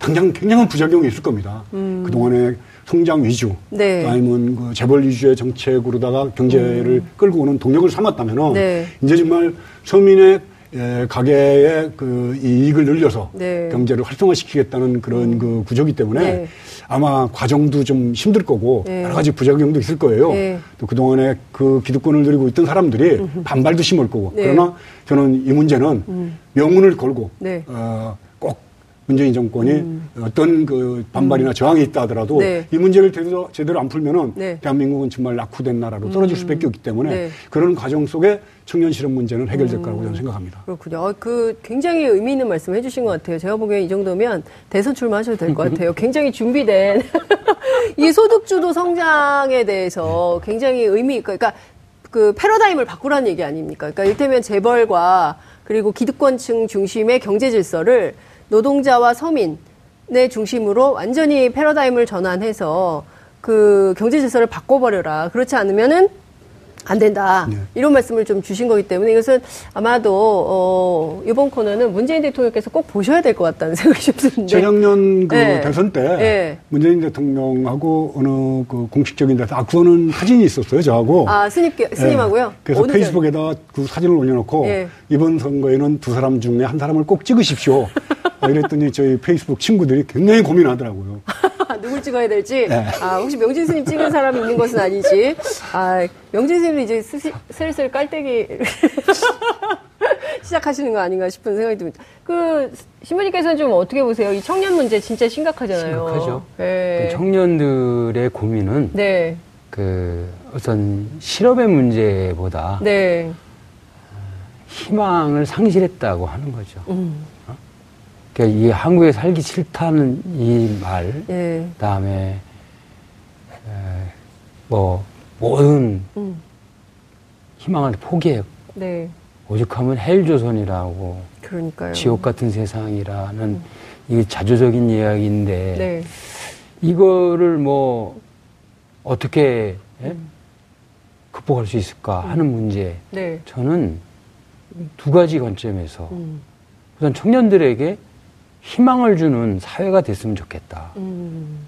Speaker 3: 당장 굉장한 부작용이 있을 겁니다. 그동안에 성장 위주,
Speaker 2: 음. 네.
Speaker 3: 아니면 그 재벌 위주의 정책으로다가 경제를 끌고 오는 동력을 삼았다면은
Speaker 2: 네.
Speaker 3: 이제 정말 서민의 에, 가계의 그 이익을 늘려서
Speaker 2: 네.
Speaker 3: 경제를 활성화시키겠다는 그런 그 구조기 때문에
Speaker 2: 네.
Speaker 3: 아마 과정도 좀 힘들 거고
Speaker 2: 네.
Speaker 3: 여러 가지 부작용도 있을 거예요.
Speaker 2: 네.
Speaker 3: 또 그동안에 그 기득권을 누리고 있던 사람들이 반발도 심을 거고
Speaker 2: 네.
Speaker 3: 그러나 저는 이 문제는 명운을 걸고
Speaker 2: 네.
Speaker 3: 어, 꼭 문재인 정권이 어떤 그 반발이나 저항이 있다 하더라도
Speaker 2: 음. 네.
Speaker 3: 이 문제를 제대로, 제대로 안 풀면은
Speaker 2: 네.
Speaker 3: 대한민국은 정말 낙후된 나라로 떨어질 수밖에 없기 때문에
Speaker 2: 네.
Speaker 3: 그런 과정 속에 청년 실업 문제는 해결될
Speaker 2: 음.
Speaker 3: 거라고 저는 생각합니다.
Speaker 2: 그렇군요. 어, 그 굉장히 의미 있는 말씀 해주신 것 같아요. 제가 보기엔 이 정도면 대선 출마하셔도 될 것 같아요. 굉장히 준비된 이 소득주도 성장에 대해서 굉장히 의미 있고, 그러니까 그 패러다임을 바꾸라는 얘기 아닙니까? 그러니까 일테면 재벌과 그리고 기득권층 중심의 경제 질서를 노동자와 서민의 중심으로 완전히 패러다임을 전환해서 그 경제 질서를 바꿔버려라. 그렇지 않으면은 안 된다.
Speaker 3: 네.
Speaker 2: 이런 말씀을 좀 주신 거기 때문에 이것은 아마도 어, 이번 코너는 문재인 대통령께서 꼭 보셔야 될 것 같다는 생각이 좀 드는데.
Speaker 3: 재작년 그
Speaker 2: 네.
Speaker 3: 대선 때
Speaker 2: 네.
Speaker 3: 문재인 대통령하고 어느 그 공식적인 데서 악수하는 사진이 있었어요, 저하고.
Speaker 2: 아 스님 스님하고요.
Speaker 3: 예. 그래서
Speaker 2: 어느 날?
Speaker 3: 페이스북에다 그 사진을 올려놓고
Speaker 2: 예.
Speaker 3: 이번 선거에는 두 사람 중에 한 사람을 꼭 찍으십시오. 아, 이랬더니 저희 페이스북 친구들이 굉장히 고민하더라고요.
Speaker 2: 누굴 찍어야 될지.
Speaker 3: 네.
Speaker 2: 아 혹시 명진 스님 찍은 사람이 있는 것은 아니지. 아 명진 스님도 이제 슬- 슬슬 깔때기 시작하시는 거 아닌가 싶은 생각이 듭니다. 그 신부님께서는 좀 어떻게 보세요? 이 청년 문제 진짜 심각하잖아요.
Speaker 4: 심각하죠.
Speaker 2: 네.
Speaker 4: 그 청년들의 고민은
Speaker 2: 네.
Speaker 4: 그 어떤 실업의 문제보다
Speaker 2: 네.
Speaker 4: 희망을 상실했다고 하는 거죠.
Speaker 2: 음.
Speaker 4: 그러니까 이 한국에 살기 싫다는 이 말,
Speaker 2: 예.
Speaker 4: 그다음에 에, 뭐 모든
Speaker 2: 음.
Speaker 4: 희망을 포기해
Speaker 2: 네.
Speaker 4: 오죽하면 헬조선이라고
Speaker 2: 그러니까요.
Speaker 4: 지옥 같은 세상이라는 이게 자조적인 이야기인데
Speaker 2: 네.
Speaker 4: 이거를 뭐 어떻게 예? 극복할 수 있을까 하는 문제
Speaker 2: 네.
Speaker 4: 저는 두 가지 관점에서
Speaker 2: 음.
Speaker 4: 우선 청년들에게 희망을 주는 사회가 됐으면 좋겠다.
Speaker 2: 음.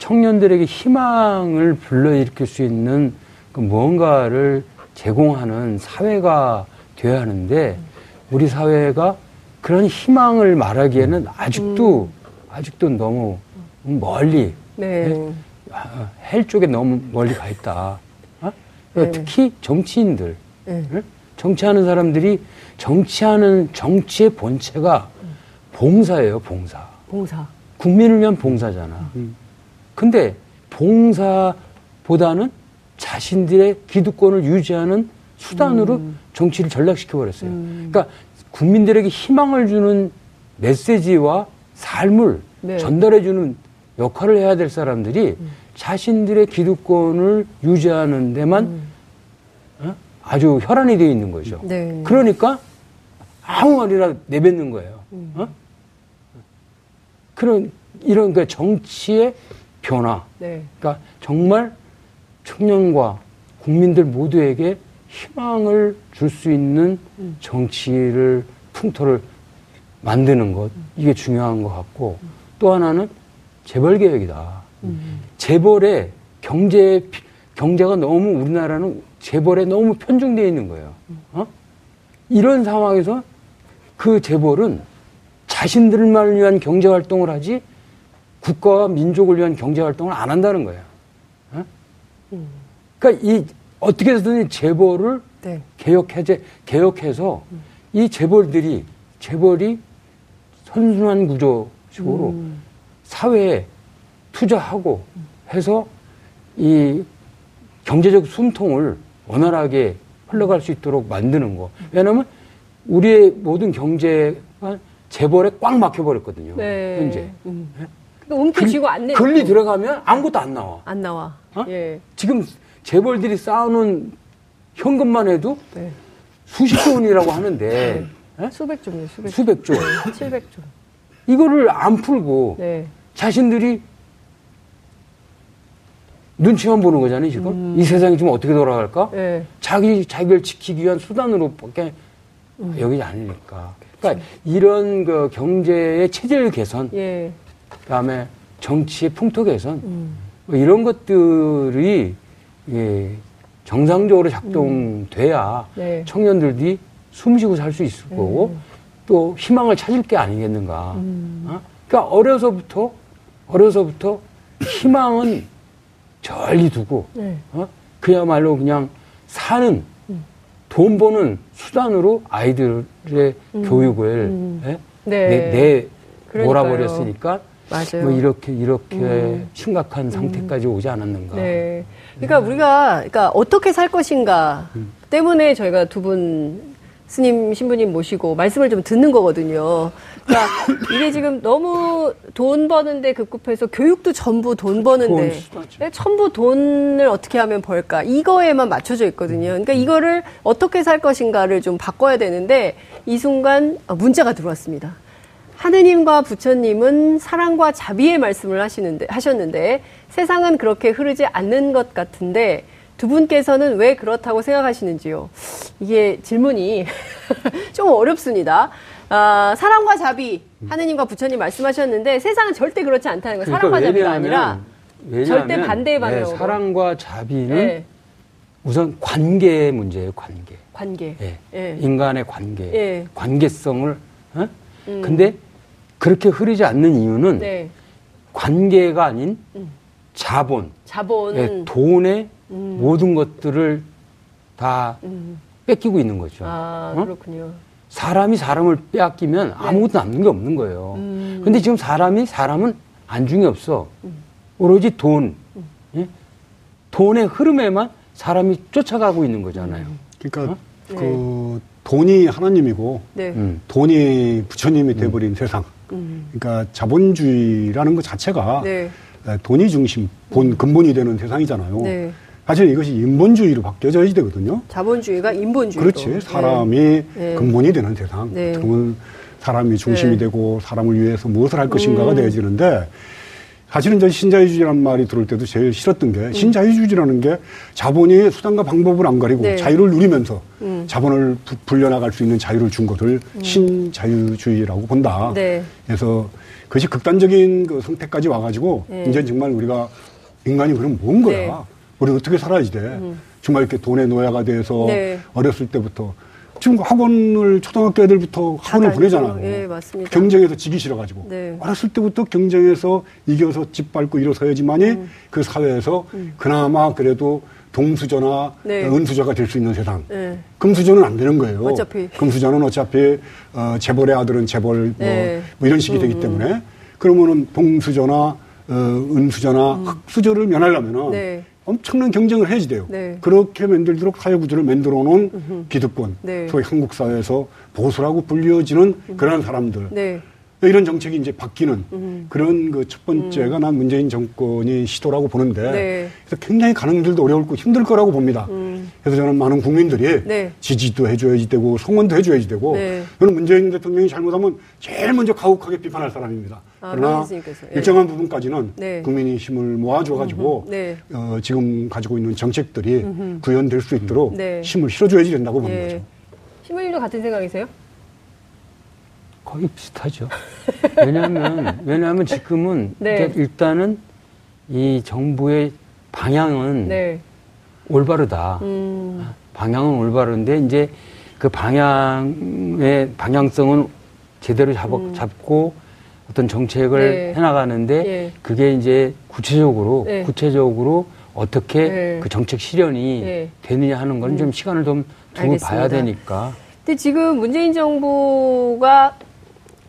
Speaker 4: 청년들에게 희망을 불러일으킬 수 있는 그 무언가를 제공하는 사회가 되어야 하는데 우리 사회가 그런 희망을 말하기에는 아직도 아직도 너무 멀리
Speaker 2: 네.
Speaker 4: 아, 헬 쪽에 너무 멀리 가 있다. 어?
Speaker 2: 네.
Speaker 4: 특히 정치인들,
Speaker 2: 네.
Speaker 4: 응? 정치하는 사람들이 정치하는 정치의 본체가 봉사예요, 봉사.
Speaker 2: 봉사.
Speaker 4: 국민을 위한 봉사잖아. 근데 봉사보다는 자신들의 기득권을 유지하는 수단으로
Speaker 2: 음.
Speaker 4: 정치를 전락시켜 버렸어요. 그러니까 국민들에게 희망을 주는 메시지와 삶을
Speaker 2: 네.
Speaker 4: 전달해 주는 역할을 해야 될 사람들이 자신들의 기득권을 유지하는 데만 어? 아주 혈안이 되어 있는 거죠.
Speaker 2: 음. 네.
Speaker 4: 그러니까 아무 말이나 내뱉는 거예요.
Speaker 2: 음.
Speaker 4: 어? 그런 이런 그 정치의 변화.
Speaker 2: 네.
Speaker 4: 그러니까 정말 청년과 국민들 모두에게 희망을 줄 수 있는
Speaker 2: 음.
Speaker 4: 정치를 풍토를 만드는 것 이게 중요한 것 같고 또 하나는 재벌 개혁이다.
Speaker 2: 음.
Speaker 4: 재벌의 경제 경제가 너무 우리나라는 재벌에 너무 편중되어 있는 거예요. 어? 이런 상황에서 그 재벌은 자신들만 위한 경제 활동을 하지 국가와 민족을 위한 경제 활동을 안 한다는 거예요. 어? 그러니까 이 어떻게 해서든 재벌을
Speaker 2: 네.
Speaker 4: 개혁해 개혁해서 이 재벌들이 재벌이 선순환 구조식으로
Speaker 2: 음.
Speaker 4: 사회에 투자하고 해서 이 경제적 숨통을 원활하게 흘러갈 수 있도록 만드는 거. 왜냐하면 우리의 모든 경제가 재벌에 꽉 막혀버렸거든요.
Speaker 2: 네.
Speaker 4: 현재.
Speaker 2: 음. 그러니까 움켜쥐고 안 내요.
Speaker 4: 근리 들어가면 아무것도 안 나와.
Speaker 2: 안 나와.
Speaker 4: 어?
Speaker 2: 예.
Speaker 4: 지금 재벌들이 쌓아놓은 현금만 해도
Speaker 2: 네.
Speaker 4: 수십 조 원이라고 하는데 예?
Speaker 2: 수백 조요, 수백 조.
Speaker 4: 수백 조.
Speaker 2: 700조.
Speaker 4: 이거를 안 풀고
Speaker 2: 네.
Speaker 4: 자신들이 눈치만 보는 거잖아요, 지금. 이 세상이 지금 어떻게 돌아갈까?
Speaker 2: 네.
Speaker 4: 자기, 자기를 지키기 위한 수단으로밖에 여기지 않으니까. 그러니까 이런 그 경제의 체질 개선,
Speaker 2: 예.
Speaker 4: 그다음에 정치의 풍토 개선, 뭐 이런 것들이 예, 정상적으로 작동돼야
Speaker 2: 네.
Speaker 4: 청년들이 숨쉬고 살 수 있을 거고 또 희망을 찾을 게 아니겠는가. 어? 그러니까 어려서부터 어려서부터 희망은 절리 두고
Speaker 2: 네.
Speaker 4: 어? 그야말로 그냥 사는 돈 버는 수단으로 아이들의 교육을 예?
Speaker 2: 네.
Speaker 4: 내, 내
Speaker 2: 그러니까요.
Speaker 4: 몰아버렸으니까
Speaker 2: 맞아요.
Speaker 4: 뭐 이렇게 이렇게 심각한 상태까지 오지 않았는가.
Speaker 2: 네. 그러니까 우리가 그러니까 어떻게 살 것인가 때문에 저희가 두분 스님 신부님 모시고 말씀을 좀 듣는 거거든요. 그러니까 이게 지금 너무 돈 버는데 급급해서 교육도 전부 돈 버는데. 네, 전부 돈을 어떻게 하면 벌까 이거에만 맞춰져 있거든요. 그러니까 이거를 어떻게 살 것인가를 좀 바꿔야 되는데 이 순간 문자가 들어왔습니다. 하느님과 부처님은 사랑과 자비의 말씀을 하시는데 하셨는데 세상은 그렇게 흐르지 않는 것 같은데 두 분께서는 왜 그렇다고 생각하시는지요? 이게 질문이 좀 어렵습니다. 아, 사랑과 자비 하느님과 부처님 말씀하셨는데 세상은 절대 그렇지 않다는 거예요. 사랑과 자비가 아니라 절대 반대의 방향으로.
Speaker 4: 네, 사랑과 자비는
Speaker 2: 네,
Speaker 4: 우선 관계의 문제예요, 관계.
Speaker 2: 관계.
Speaker 4: 예.
Speaker 2: 예.
Speaker 4: 인간의 관계,
Speaker 2: 예.
Speaker 4: 관계성을. 어? 근데 그렇게 흐르지 않는 이유는
Speaker 2: 네,
Speaker 4: 관계가 아닌 자본,
Speaker 2: 자본.
Speaker 4: 예, 돈의 모든 것들을 다 뺏기고 있는 거죠.
Speaker 2: 아,
Speaker 4: 어?
Speaker 2: 그렇군요.
Speaker 4: 사람이 사람을 빼앗기면 아무것도 남는 게 없는 거예요. 근데 지금 사람이 사람은 안중에 없어. 오로지 돈, 예? 돈의 흐름에만 사람이 쫓아가고 있는 거잖아요.
Speaker 3: 그러니까 그 돈이 하나님이고
Speaker 2: 네.
Speaker 4: 음.
Speaker 3: 돈이 부처님이 돼버린 세상. 그러니까 자본주의라는 것 자체가
Speaker 2: 네.
Speaker 3: 에, 돈이 중심, 본 근본이 되는 세상이잖아요.
Speaker 2: 네.
Speaker 3: 사실 이것이 인본주의로 바뀌어져야 되거든요.
Speaker 2: 자본주의가 인본주의로.
Speaker 3: 그렇지. 사람이
Speaker 2: 네.
Speaker 3: 근본이 되는 세상.
Speaker 2: 네.
Speaker 3: 그러면 사람이 중심이
Speaker 2: 네.
Speaker 3: 되고 사람을 위해서 무엇을 할 것인가가
Speaker 2: 음.
Speaker 3: 되어지는데 사실은 저 신자유주의라는 말이 들을 때도 제일 싫었던 게 신자유주의라는 게 자본이 수단과 방법을 안 가리고
Speaker 2: 음. 네. 음.
Speaker 3: 자유를 누리면서 자본을 부- 불려나갈 수 있는 자유를 준 것을 신자유주의라고 본다.
Speaker 2: 네.
Speaker 3: 그래서 그것이 극단적인 그 선택까지 와가지고
Speaker 2: 네.
Speaker 3: 이제 정말 우리가 인간이 그럼 뭔 거야?
Speaker 2: 네. 음.
Speaker 3: 우리 어떻게 살아야지 돼? 정말 이렇게 돈의 노예가 돼서
Speaker 2: 네.
Speaker 3: 어렸을 때부터 지금 학원을 초등학교 애들부터 학원을. 보내잖아요.
Speaker 2: 예, 맞습니다.
Speaker 3: 경쟁에서 지기 싫어가지고
Speaker 2: 네.
Speaker 3: 어렸을 때부터 경쟁에서 이겨서 집 밟고 일어서야지만이
Speaker 2: 음.
Speaker 3: 그 사회에서 그나마 그래도 동수저나
Speaker 2: 네.
Speaker 3: 은수저가 될 수 있는 세상.
Speaker 2: 네.
Speaker 3: 금수저는 안 되는 거예요.
Speaker 2: 어차피.
Speaker 3: 금수저는 어차피 어, 재벌의 아들은 재벌 뭐,
Speaker 2: 네.
Speaker 3: 뭐 이런 식이 되기 때문에 그러면은 동수저나 어, 은수저나 흑수저를 면하려면은
Speaker 2: 음. 네.
Speaker 3: 엄청난 경쟁을 해야지 돼요.
Speaker 2: 네.
Speaker 3: 그렇게 만들도록 사회 구조를 만들어 놓은 기득권,
Speaker 2: 네.
Speaker 3: 소위 한국 사회에서 보수라고 불리워지는 그런 사람들.
Speaker 2: 네.
Speaker 3: 이런 정책이 이제 바뀌는 그런 그 첫 번째가 난 문재인 정권이 시도라고 보는데
Speaker 2: 음. 네.
Speaker 3: 그래서 굉장히 가능들도 어려울고 힘들 거라고 봅니다. 그래서 저는 많은 국민들이
Speaker 2: 음. 네.
Speaker 3: 지지도 해줘야지 되고 성원도 해줘야지 되고
Speaker 2: 네.
Speaker 3: 저는 문재인 대통령이 잘못하면 제일 먼저 가혹하게 비판할 사람입니다.
Speaker 2: 아,
Speaker 3: 그러나.
Speaker 2: 예.
Speaker 3: 일정한 부분까지는
Speaker 2: 네.
Speaker 3: 국민이 힘을 모아줘가지고
Speaker 2: 네.
Speaker 3: 어, 지금 가지고 있는 정책들이 구현될 수 있도록
Speaker 2: 네.
Speaker 3: 힘을 실어줘야지 된다고 보는
Speaker 2: 예.
Speaker 3: 거죠.
Speaker 2: 신부님도 같은 생각이세요?
Speaker 4: 거의 비슷하죠. 왜냐하면 왜냐하면 지금은
Speaker 2: 네.
Speaker 4: 일단은 이 정부의 방향은
Speaker 2: 네.
Speaker 4: 올바르다.
Speaker 2: 음.
Speaker 4: 방향은 올바른데 이제 그 방향의 방향성은 제대로 잡, 잡고 어떤 정책을
Speaker 2: 음. 네.
Speaker 4: 해나가는데
Speaker 2: 예.
Speaker 4: 그게 이제 구체적으로
Speaker 2: 네.
Speaker 4: 구체적으로 어떻게
Speaker 2: 네.
Speaker 4: 그 정책 실현이
Speaker 2: 네.
Speaker 4: 되느냐 하는 건 좀 시간을 좀 두고. 봐야 되니까.
Speaker 2: 근데 지금 문재인 정부가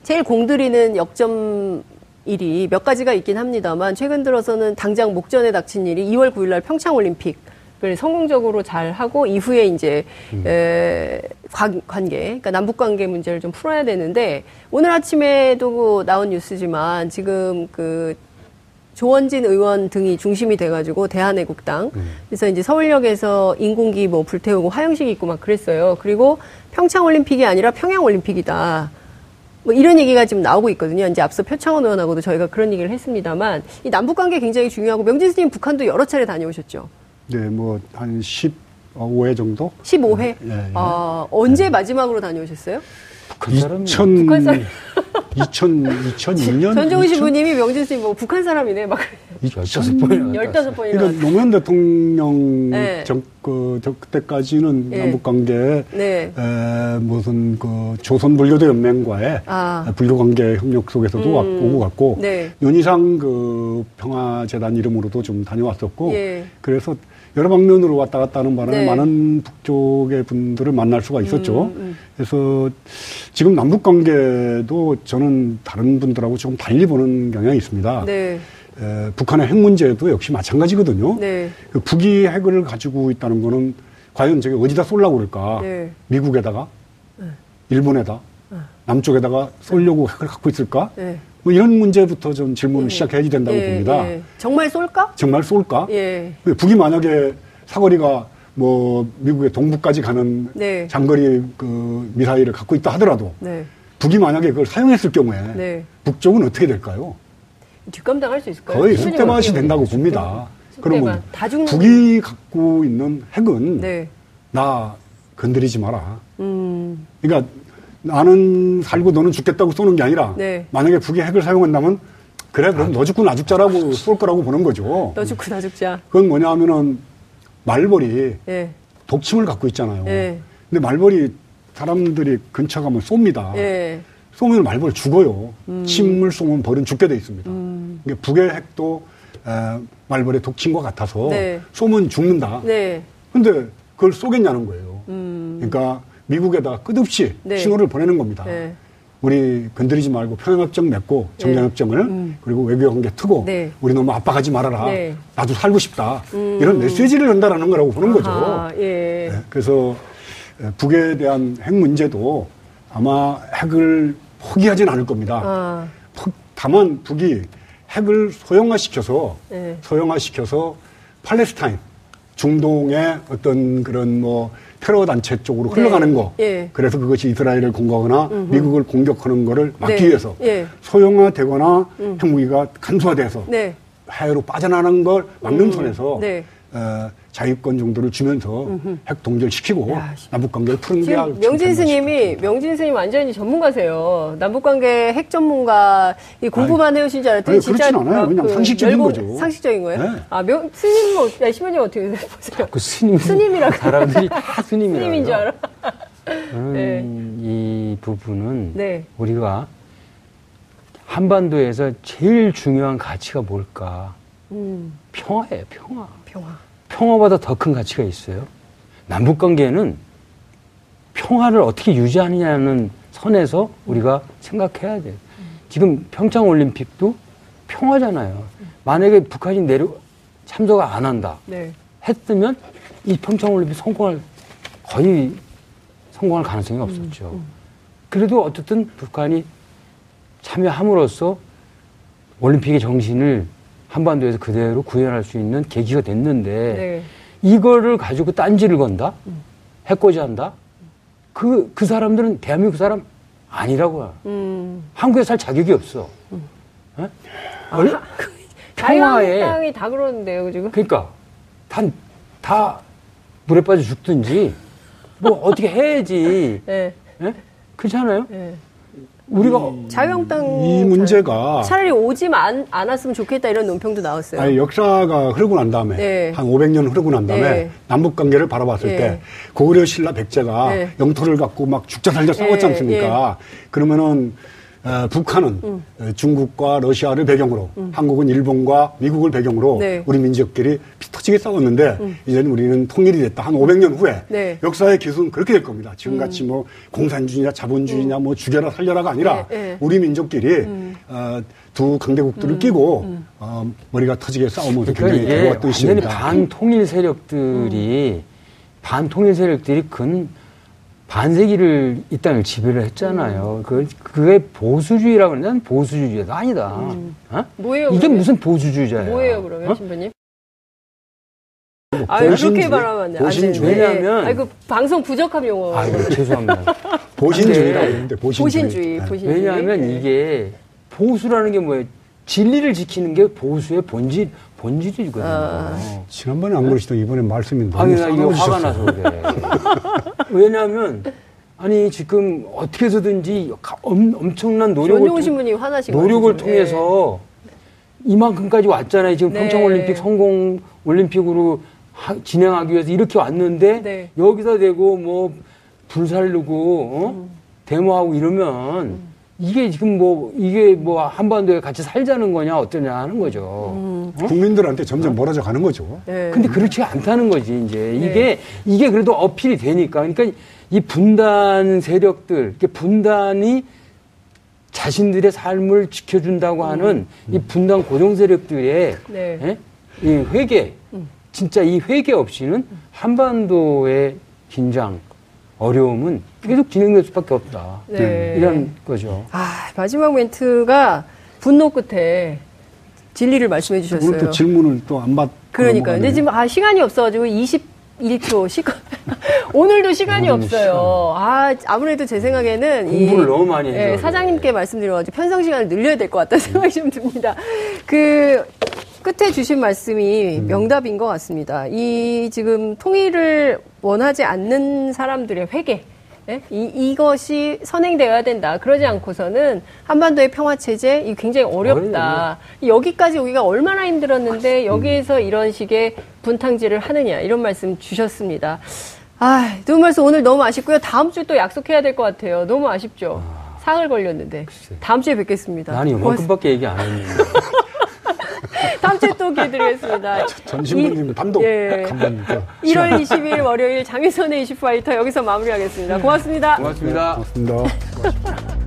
Speaker 2: 제일 공들이는 역점 일이 몇 가지가 있긴 합니다만 최근 들어서는 당장 목전에 닥친 일이 2월 9일 날 평창 올림픽 을 성공적으로 잘 하고 이후에 이제 에, 관, 관계, 그러니까 남북 관계 문제를 좀 풀어야 되는데 오늘 아침에도 나온 뉴스지만 지금 그 조원진 의원 등이 중심이 돼가지고 대한애국당 그래서 이제 서울역에서 인공기 뭐 불태우고 화영식 있고 막 그랬어요. 그리고 평창 올림픽이 아니라 평양 올림픽이다. 뭐 이런 얘기가 지금 나오고 있거든요. 이제 앞서 표창원 의원하고도 저희가 그런 얘기를 했습니다만 이 남북 관계 굉장히 중요하고 명진 스님 북한도 여러 차례 다녀오셨죠.
Speaker 3: 네, 뭐 한 15회 정도?
Speaker 2: 15회.
Speaker 3: 예, 예.
Speaker 2: 아, 언제 마지막으로 다녀오셨어요?
Speaker 4: 북한 사람이
Speaker 3: 2000,
Speaker 2: 북한 사람.
Speaker 3: 2000, 2002년?
Speaker 2: 전종훈 신부님이 명진 스님 뭐 북한 사람이네 막
Speaker 4: 열다섯 번이나 갔다 왔어요.
Speaker 2: 15번이나
Speaker 3: 그러니까 노무현 대통령
Speaker 2: 네.
Speaker 3: 정, 그, 저, 그때까지는
Speaker 2: 네.
Speaker 3: 남북 관계에
Speaker 2: 네.
Speaker 3: 에, 무슨 그 조선 불교도 연맹과의
Speaker 2: 아.
Speaker 3: 불교 관계 협력 속에서도
Speaker 2: 음.
Speaker 3: 왔- 오고 갔고
Speaker 2: 네.
Speaker 3: 윤희상 그 평화 재단 이름으로도 좀 다녀왔었고
Speaker 2: 예.
Speaker 3: 그래서 여러 방면으로 왔다 갔다 하는 바람에
Speaker 2: 네.
Speaker 3: 많은 북쪽의 분들을 만날 수가 있었죠.
Speaker 2: 음, 음.
Speaker 3: 그래서 지금 남북 관계도 저는 다른 분들하고 조금 달리 보는 경향이 있습니다.
Speaker 2: 네.
Speaker 3: 에, 북한의 핵 문제도 역시 마찬가지거든요.
Speaker 2: 네.
Speaker 3: 그 북이 핵을 가지고 있다는 거는 과연 저게 어디다 쏠라고 그럴까?
Speaker 2: 네.
Speaker 3: 미국에다가, 일본에다, 남쪽에다가 쏠려고 핵을 갖고 있을까?
Speaker 2: 네.
Speaker 3: 뭐 이런 문제부터 좀 질문을 시작해야 된다고
Speaker 2: 예,
Speaker 3: 봅니다.
Speaker 2: 예. 정말 쏠까?
Speaker 3: 정말 쏠까?
Speaker 2: 예.
Speaker 3: 북이 만약에 사거리가 뭐 미국의 동부까지 가는
Speaker 2: 네.
Speaker 3: 장거리 그 미사일을 갖고 있다 하더라도
Speaker 2: 네.
Speaker 3: 북이 만약에 그걸 사용했을 경우에
Speaker 2: 네.
Speaker 3: 북쪽은 어떻게 될까요?
Speaker 2: 뒷감당할 수 있을까요?
Speaker 3: 거의
Speaker 2: 어떻게
Speaker 3: 된다고? 봅니다. 그러면 북이 갖고 있는 핵은
Speaker 2: 네.
Speaker 3: 나 건드리지 마라.
Speaker 2: 음.
Speaker 3: 그러니까 나는 살고 너는 죽겠다고 쏘는 게 아니라
Speaker 2: 네.
Speaker 3: 만약에 북이 핵을 사용한다면 그래 그럼 너 죽고 나 죽자라고 쏠 거라고 보는 거죠.
Speaker 2: 너 죽고 나 죽자.
Speaker 3: 그건 뭐냐 하면은 말벌이
Speaker 2: 예.
Speaker 3: 독침을 갖고 있잖아요.
Speaker 2: 네.
Speaker 3: 근데 말벌이 사람들이 근처 가면 쏩니다.
Speaker 2: 예.
Speaker 3: 쏘면 말벌 죽어요.
Speaker 2: 음.
Speaker 3: 침을 쏘면 벌은 죽게 돼 있습니다. 그러니까 북의 핵도 에, 말벌의 독침과 같아서
Speaker 2: 네.
Speaker 3: 쏘면 죽는다.
Speaker 2: 네.
Speaker 3: 근데 그걸 쏘겠냐는 거예요.
Speaker 2: 음.
Speaker 3: 그러니까 미국에다 끝없이
Speaker 2: 네.
Speaker 3: 신호를 보내는 겁니다.
Speaker 2: 네.
Speaker 3: 우리 건드리지 말고 평양협정 맺고 정전협정을 그리고 외교관계 트고
Speaker 2: 네.
Speaker 3: 우리 너무 압박하지 말아라.
Speaker 2: 네.
Speaker 3: 나도 살고 싶다. 이런 메시지를 전달하는 거라고 보는 거죠.
Speaker 2: 아, 예.
Speaker 3: 네, 그래서 에, 북에 대한 핵 문제도 아마 핵을 포기하진 않을 겁니다.
Speaker 2: 아.
Speaker 3: 포- 다만 북이 핵을 소형화시켜서
Speaker 2: 네.
Speaker 3: 소형화시켜서 팔레스타인 중동의 어떤 그런 뭐 테러 단체 쪽으로
Speaker 2: 네.
Speaker 3: 흘러가는 거.
Speaker 2: 예.
Speaker 3: 그래서 그것이 이스라엘을 공격하거나 미국을 공격하는 거를 막기
Speaker 2: 네.
Speaker 3: 위해서
Speaker 2: 예.
Speaker 3: 소형화되거나 핵무기가 간소화돼서
Speaker 2: 네.
Speaker 3: 해외로 빠져나가는 걸 막는 선에서
Speaker 2: 네.
Speaker 3: 어, 자유권 정도를 주면서 핵 동결시키고
Speaker 2: 야,
Speaker 3: 남북 관계를 푸는 게
Speaker 2: 명진
Speaker 3: 참
Speaker 2: 스님이 명진 스님 완전히 전문가세요. 남북 관계 핵 전문가 이 공부만 해오신 줄 알았더니
Speaker 3: 아니,
Speaker 2: 진짜
Speaker 3: 그렇진 않아요. 그냥 상식적인
Speaker 2: 열공-
Speaker 3: 거죠.
Speaker 2: 상식적인 거예요?
Speaker 3: 네.
Speaker 2: 아, 명 스님 뭐 야, 시모님 어떻게 보세요?
Speaker 4: 그 스님
Speaker 2: 스님이라고.
Speaker 4: 사람들이 다 스님이라고.
Speaker 2: 스님인 줄 알아?
Speaker 4: 저는
Speaker 2: 네.
Speaker 4: 이 부분은
Speaker 2: 네.
Speaker 4: 우리가 한반도에서 제일 중요한 가치가 뭘까?
Speaker 2: 음,
Speaker 4: 평화예요, 평화.
Speaker 2: 평화.
Speaker 4: 평화보다 더 큰 가치가 있어요. 남북 관계는 평화를 어떻게 유지하느냐는 선에서 우리가 생각해야 돼요. 지금 평창 올림픽도 평화잖아요. 만약에 북한이 내려 참석 안 한다
Speaker 2: 네.
Speaker 4: 했으면 이 평창 올림픽 성공할 거의 성공할 가능성이 없었죠. 그래도 어쨌든 북한이 참여함으로써 올림픽의 정신을 한반도에서 그대로 구현할 수 있는 계기가 됐는데
Speaker 2: 네.
Speaker 4: 이거를 가지고 딴지를 건다? 해코지한다? 그, 그 사람들은 대한민국 사람 아니라고요.
Speaker 2: 음.
Speaker 4: 한국에 살 자격이 없어. 예? 원래 평화에,
Speaker 2: 자유한국당이 다 그러는데요, 지금.
Speaker 4: 그러니까, 다, 다 물에 빠져 죽든지, 뭐 어떻게 해야지.
Speaker 2: 네.
Speaker 4: 예? 그렇지 않아요?
Speaker 2: 네.
Speaker 4: 우리가,
Speaker 2: 자유한국당
Speaker 3: 이 문제가
Speaker 2: 차라리 오지 안, 않았으면 좋겠다 이런 논평도 나왔어요.
Speaker 3: 아니, 역사가 흐르고 난 다음에
Speaker 2: 네.
Speaker 3: 한 500년 흐르고 난 다음에
Speaker 2: 네.
Speaker 3: 남북 관계를 바라봤을
Speaker 2: 네.
Speaker 3: 때 고구려 신라 백제가
Speaker 2: 네.
Speaker 3: 영토를 갖고 막 죽자 살자 싸웠지
Speaker 2: 네,
Speaker 3: 않습니까? 그러면은 어, 북한은
Speaker 2: 음.
Speaker 3: 어, 중국과 러시아를 배경으로 한국은 일본과 미국을 배경으로
Speaker 2: 네. 음.
Speaker 3: 우리 민족끼리 피 터지게 싸웠는데 이제는 우리는 통일이 됐다. 한 500년 후에
Speaker 2: 네.
Speaker 3: 역사의 기술은 그렇게 될 겁니다. 지금같이 뭐 공산주의냐 자본주의냐 뭐 죽여라 살려라가 아니라
Speaker 2: 네, 네.
Speaker 3: 우리 민족끼리 어, 두 강대국들을 끼고 어, 머리가 터지게 싸우면서
Speaker 4: 그러니까
Speaker 3: 굉장히 괴로웠던
Speaker 4: 완전히
Speaker 3: 시절입니다.
Speaker 4: 반통일 세력들이, 반통일 세력들이 근 반세기를 이 땅을 지배를 했잖아요. 그 그게 보수주의라고 그러는 난 보수주의가 아니다.
Speaker 2: 음.
Speaker 4: 어?
Speaker 2: 뭐예요?
Speaker 4: 이게
Speaker 2: 그러면?
Speaker 4: 무슨 보수주의자예요?
Speaker 2: 뭐예요, 그러면
Speaker 4: 어?
Speaker 2: 신부님? 아, 그렇게? 말하면 안 돼.
Speaker 3: 보신주의?
Speaker 4: 왜냐하면-
Speaker 2: 아이고, 방송 부적합 용어.
Speaker 4: 아, 죄송합니다.
Speaker 3: 보신주의라고
Speaker 4: 네.
Speaker 3: 했는데 보신주의.
Speaker 2: 보신주의,
Speaker 3: 네.
Speaker 2: 보신주의.
Speaker 4: 왜냐하면
Speaker 2: 네.
Speaker 4: 이게 보수라는 게 뭐예요? 진리를 지키는 게 보수의 본질 본질이거든요.
Speaker 2: 아.
Speaker 3: 지난번에 안 그러시던 이번에 말씀이
Speaker 4: 아니
Speaker 3: 너무
Speaker 4: 나 이거 화가. 나서 그래. 왜냐하면 아니 지금 어떻게 해서든지 가- 엄, 엄청난 노력을 통- 노력을. 통해서 이만큼까지 왔잖아요. 지금
Speaker 2: 네.
Speaker 4: 평창 올림픽 성공 올림픽으로 하- 진행하기 위해서 이렇게 왔는데
Speaker 2: 네.
Speaker 4: 여기다 대고 뭐 불살르고 어?
Speaker 2: 음.
Speaker 4: 데모하고 이러면 이게 지금 뭐 이게 뭐 한반도에 같이 살자는 거냐 어떠냐 하는 거죠.
Speaker 2: 음.
Speaker 3: 국민들한테 점점 몰아져 가는 거죠.
Speaker 2: 네.
Speaker 4: 근데 그렇지 않다는 거지 이제
Speaker 2: 네.
Speaker 4: 이게 이게 그래도 어필이 되니까 그러니까 이 분단 세력들 이렇게 분단이 자신들의 삶을 지켜준다고 하는 이 분단 고정 세력들의
Speaker 2: 네.
Speaker 4: 예? 이 회개 진짜 이 회개 없이는 한반도의 긴장 어려움은 계속 진행될 수밖에 없다
Speaker 2: 네.
Speaker 4: 이런 거죠.
Speaker 2: 아, 마지막 멘트가 분노 끝에 진리를 말씀해 주셨어요.
Speaker 3: 오늘 또 질문을 또 안 받.
Speaker 2: 그러니까. 근데 지금 아, 시간이 없어가지고 21초 시간. 오늘도 시간이 없어요. 아, 아무래도 제 생각에는
Speaker 4: 공부를 너무 많이 해서
Speaker 2: 예. 사장님께 말씀드려가지고 편성 시간을 늘려야 될 것 같다는 생각이 좀 듭니다. 그 끝에 주신 말씀이
Speaker 4: 음.
Speaker 2: 명답인 것 같습니다. 이 지금 통일을 원하지 않는 사람들의 회개. 예? 이, 이것이 선행되어야 된다. 그러지 않고서는 한반도의 평화 체제, 이 굉장히 어렵다. 여기까지 오기가 얼마나 힘들었는데 여기에서 이런 식의 분탕질을 하느냐. 이런 말씀 주셨습니다. 아, 두 말씀 오늘 너무 아쉽고요. 다음 주에 또 약속해야 될 것 같아요. 너무 아쉽죠. 사흘 걸렸는데. 다음 주에 뵙겠습니다.
Speaker 4: 난 이만큼밖에 얘기 안 했는데.
Speaker 2: 다음 주에 또 기회 드리겠습니다.
Speaker 3: 전 신부님 단독
Speaker 2: 예.
Speaker 3: 그
Speaker 2: 1월 20일 월요일 장혜선의 이슈파이터 여기서 마무리하겠습니다. 고맙습니다.
Speaker 4: 고맙습니다.
Speaker 3: 고맙습니다.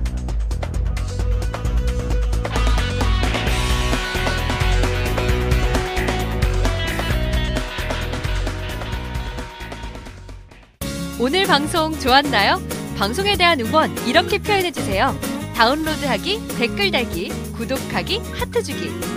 Speaker 5: 오늘 방송 좋았나요? 방송에 대한 응원 이렇게 표현해 주세요. 다운로드하기, 댓글 달기, 구독하기, 하트 주기.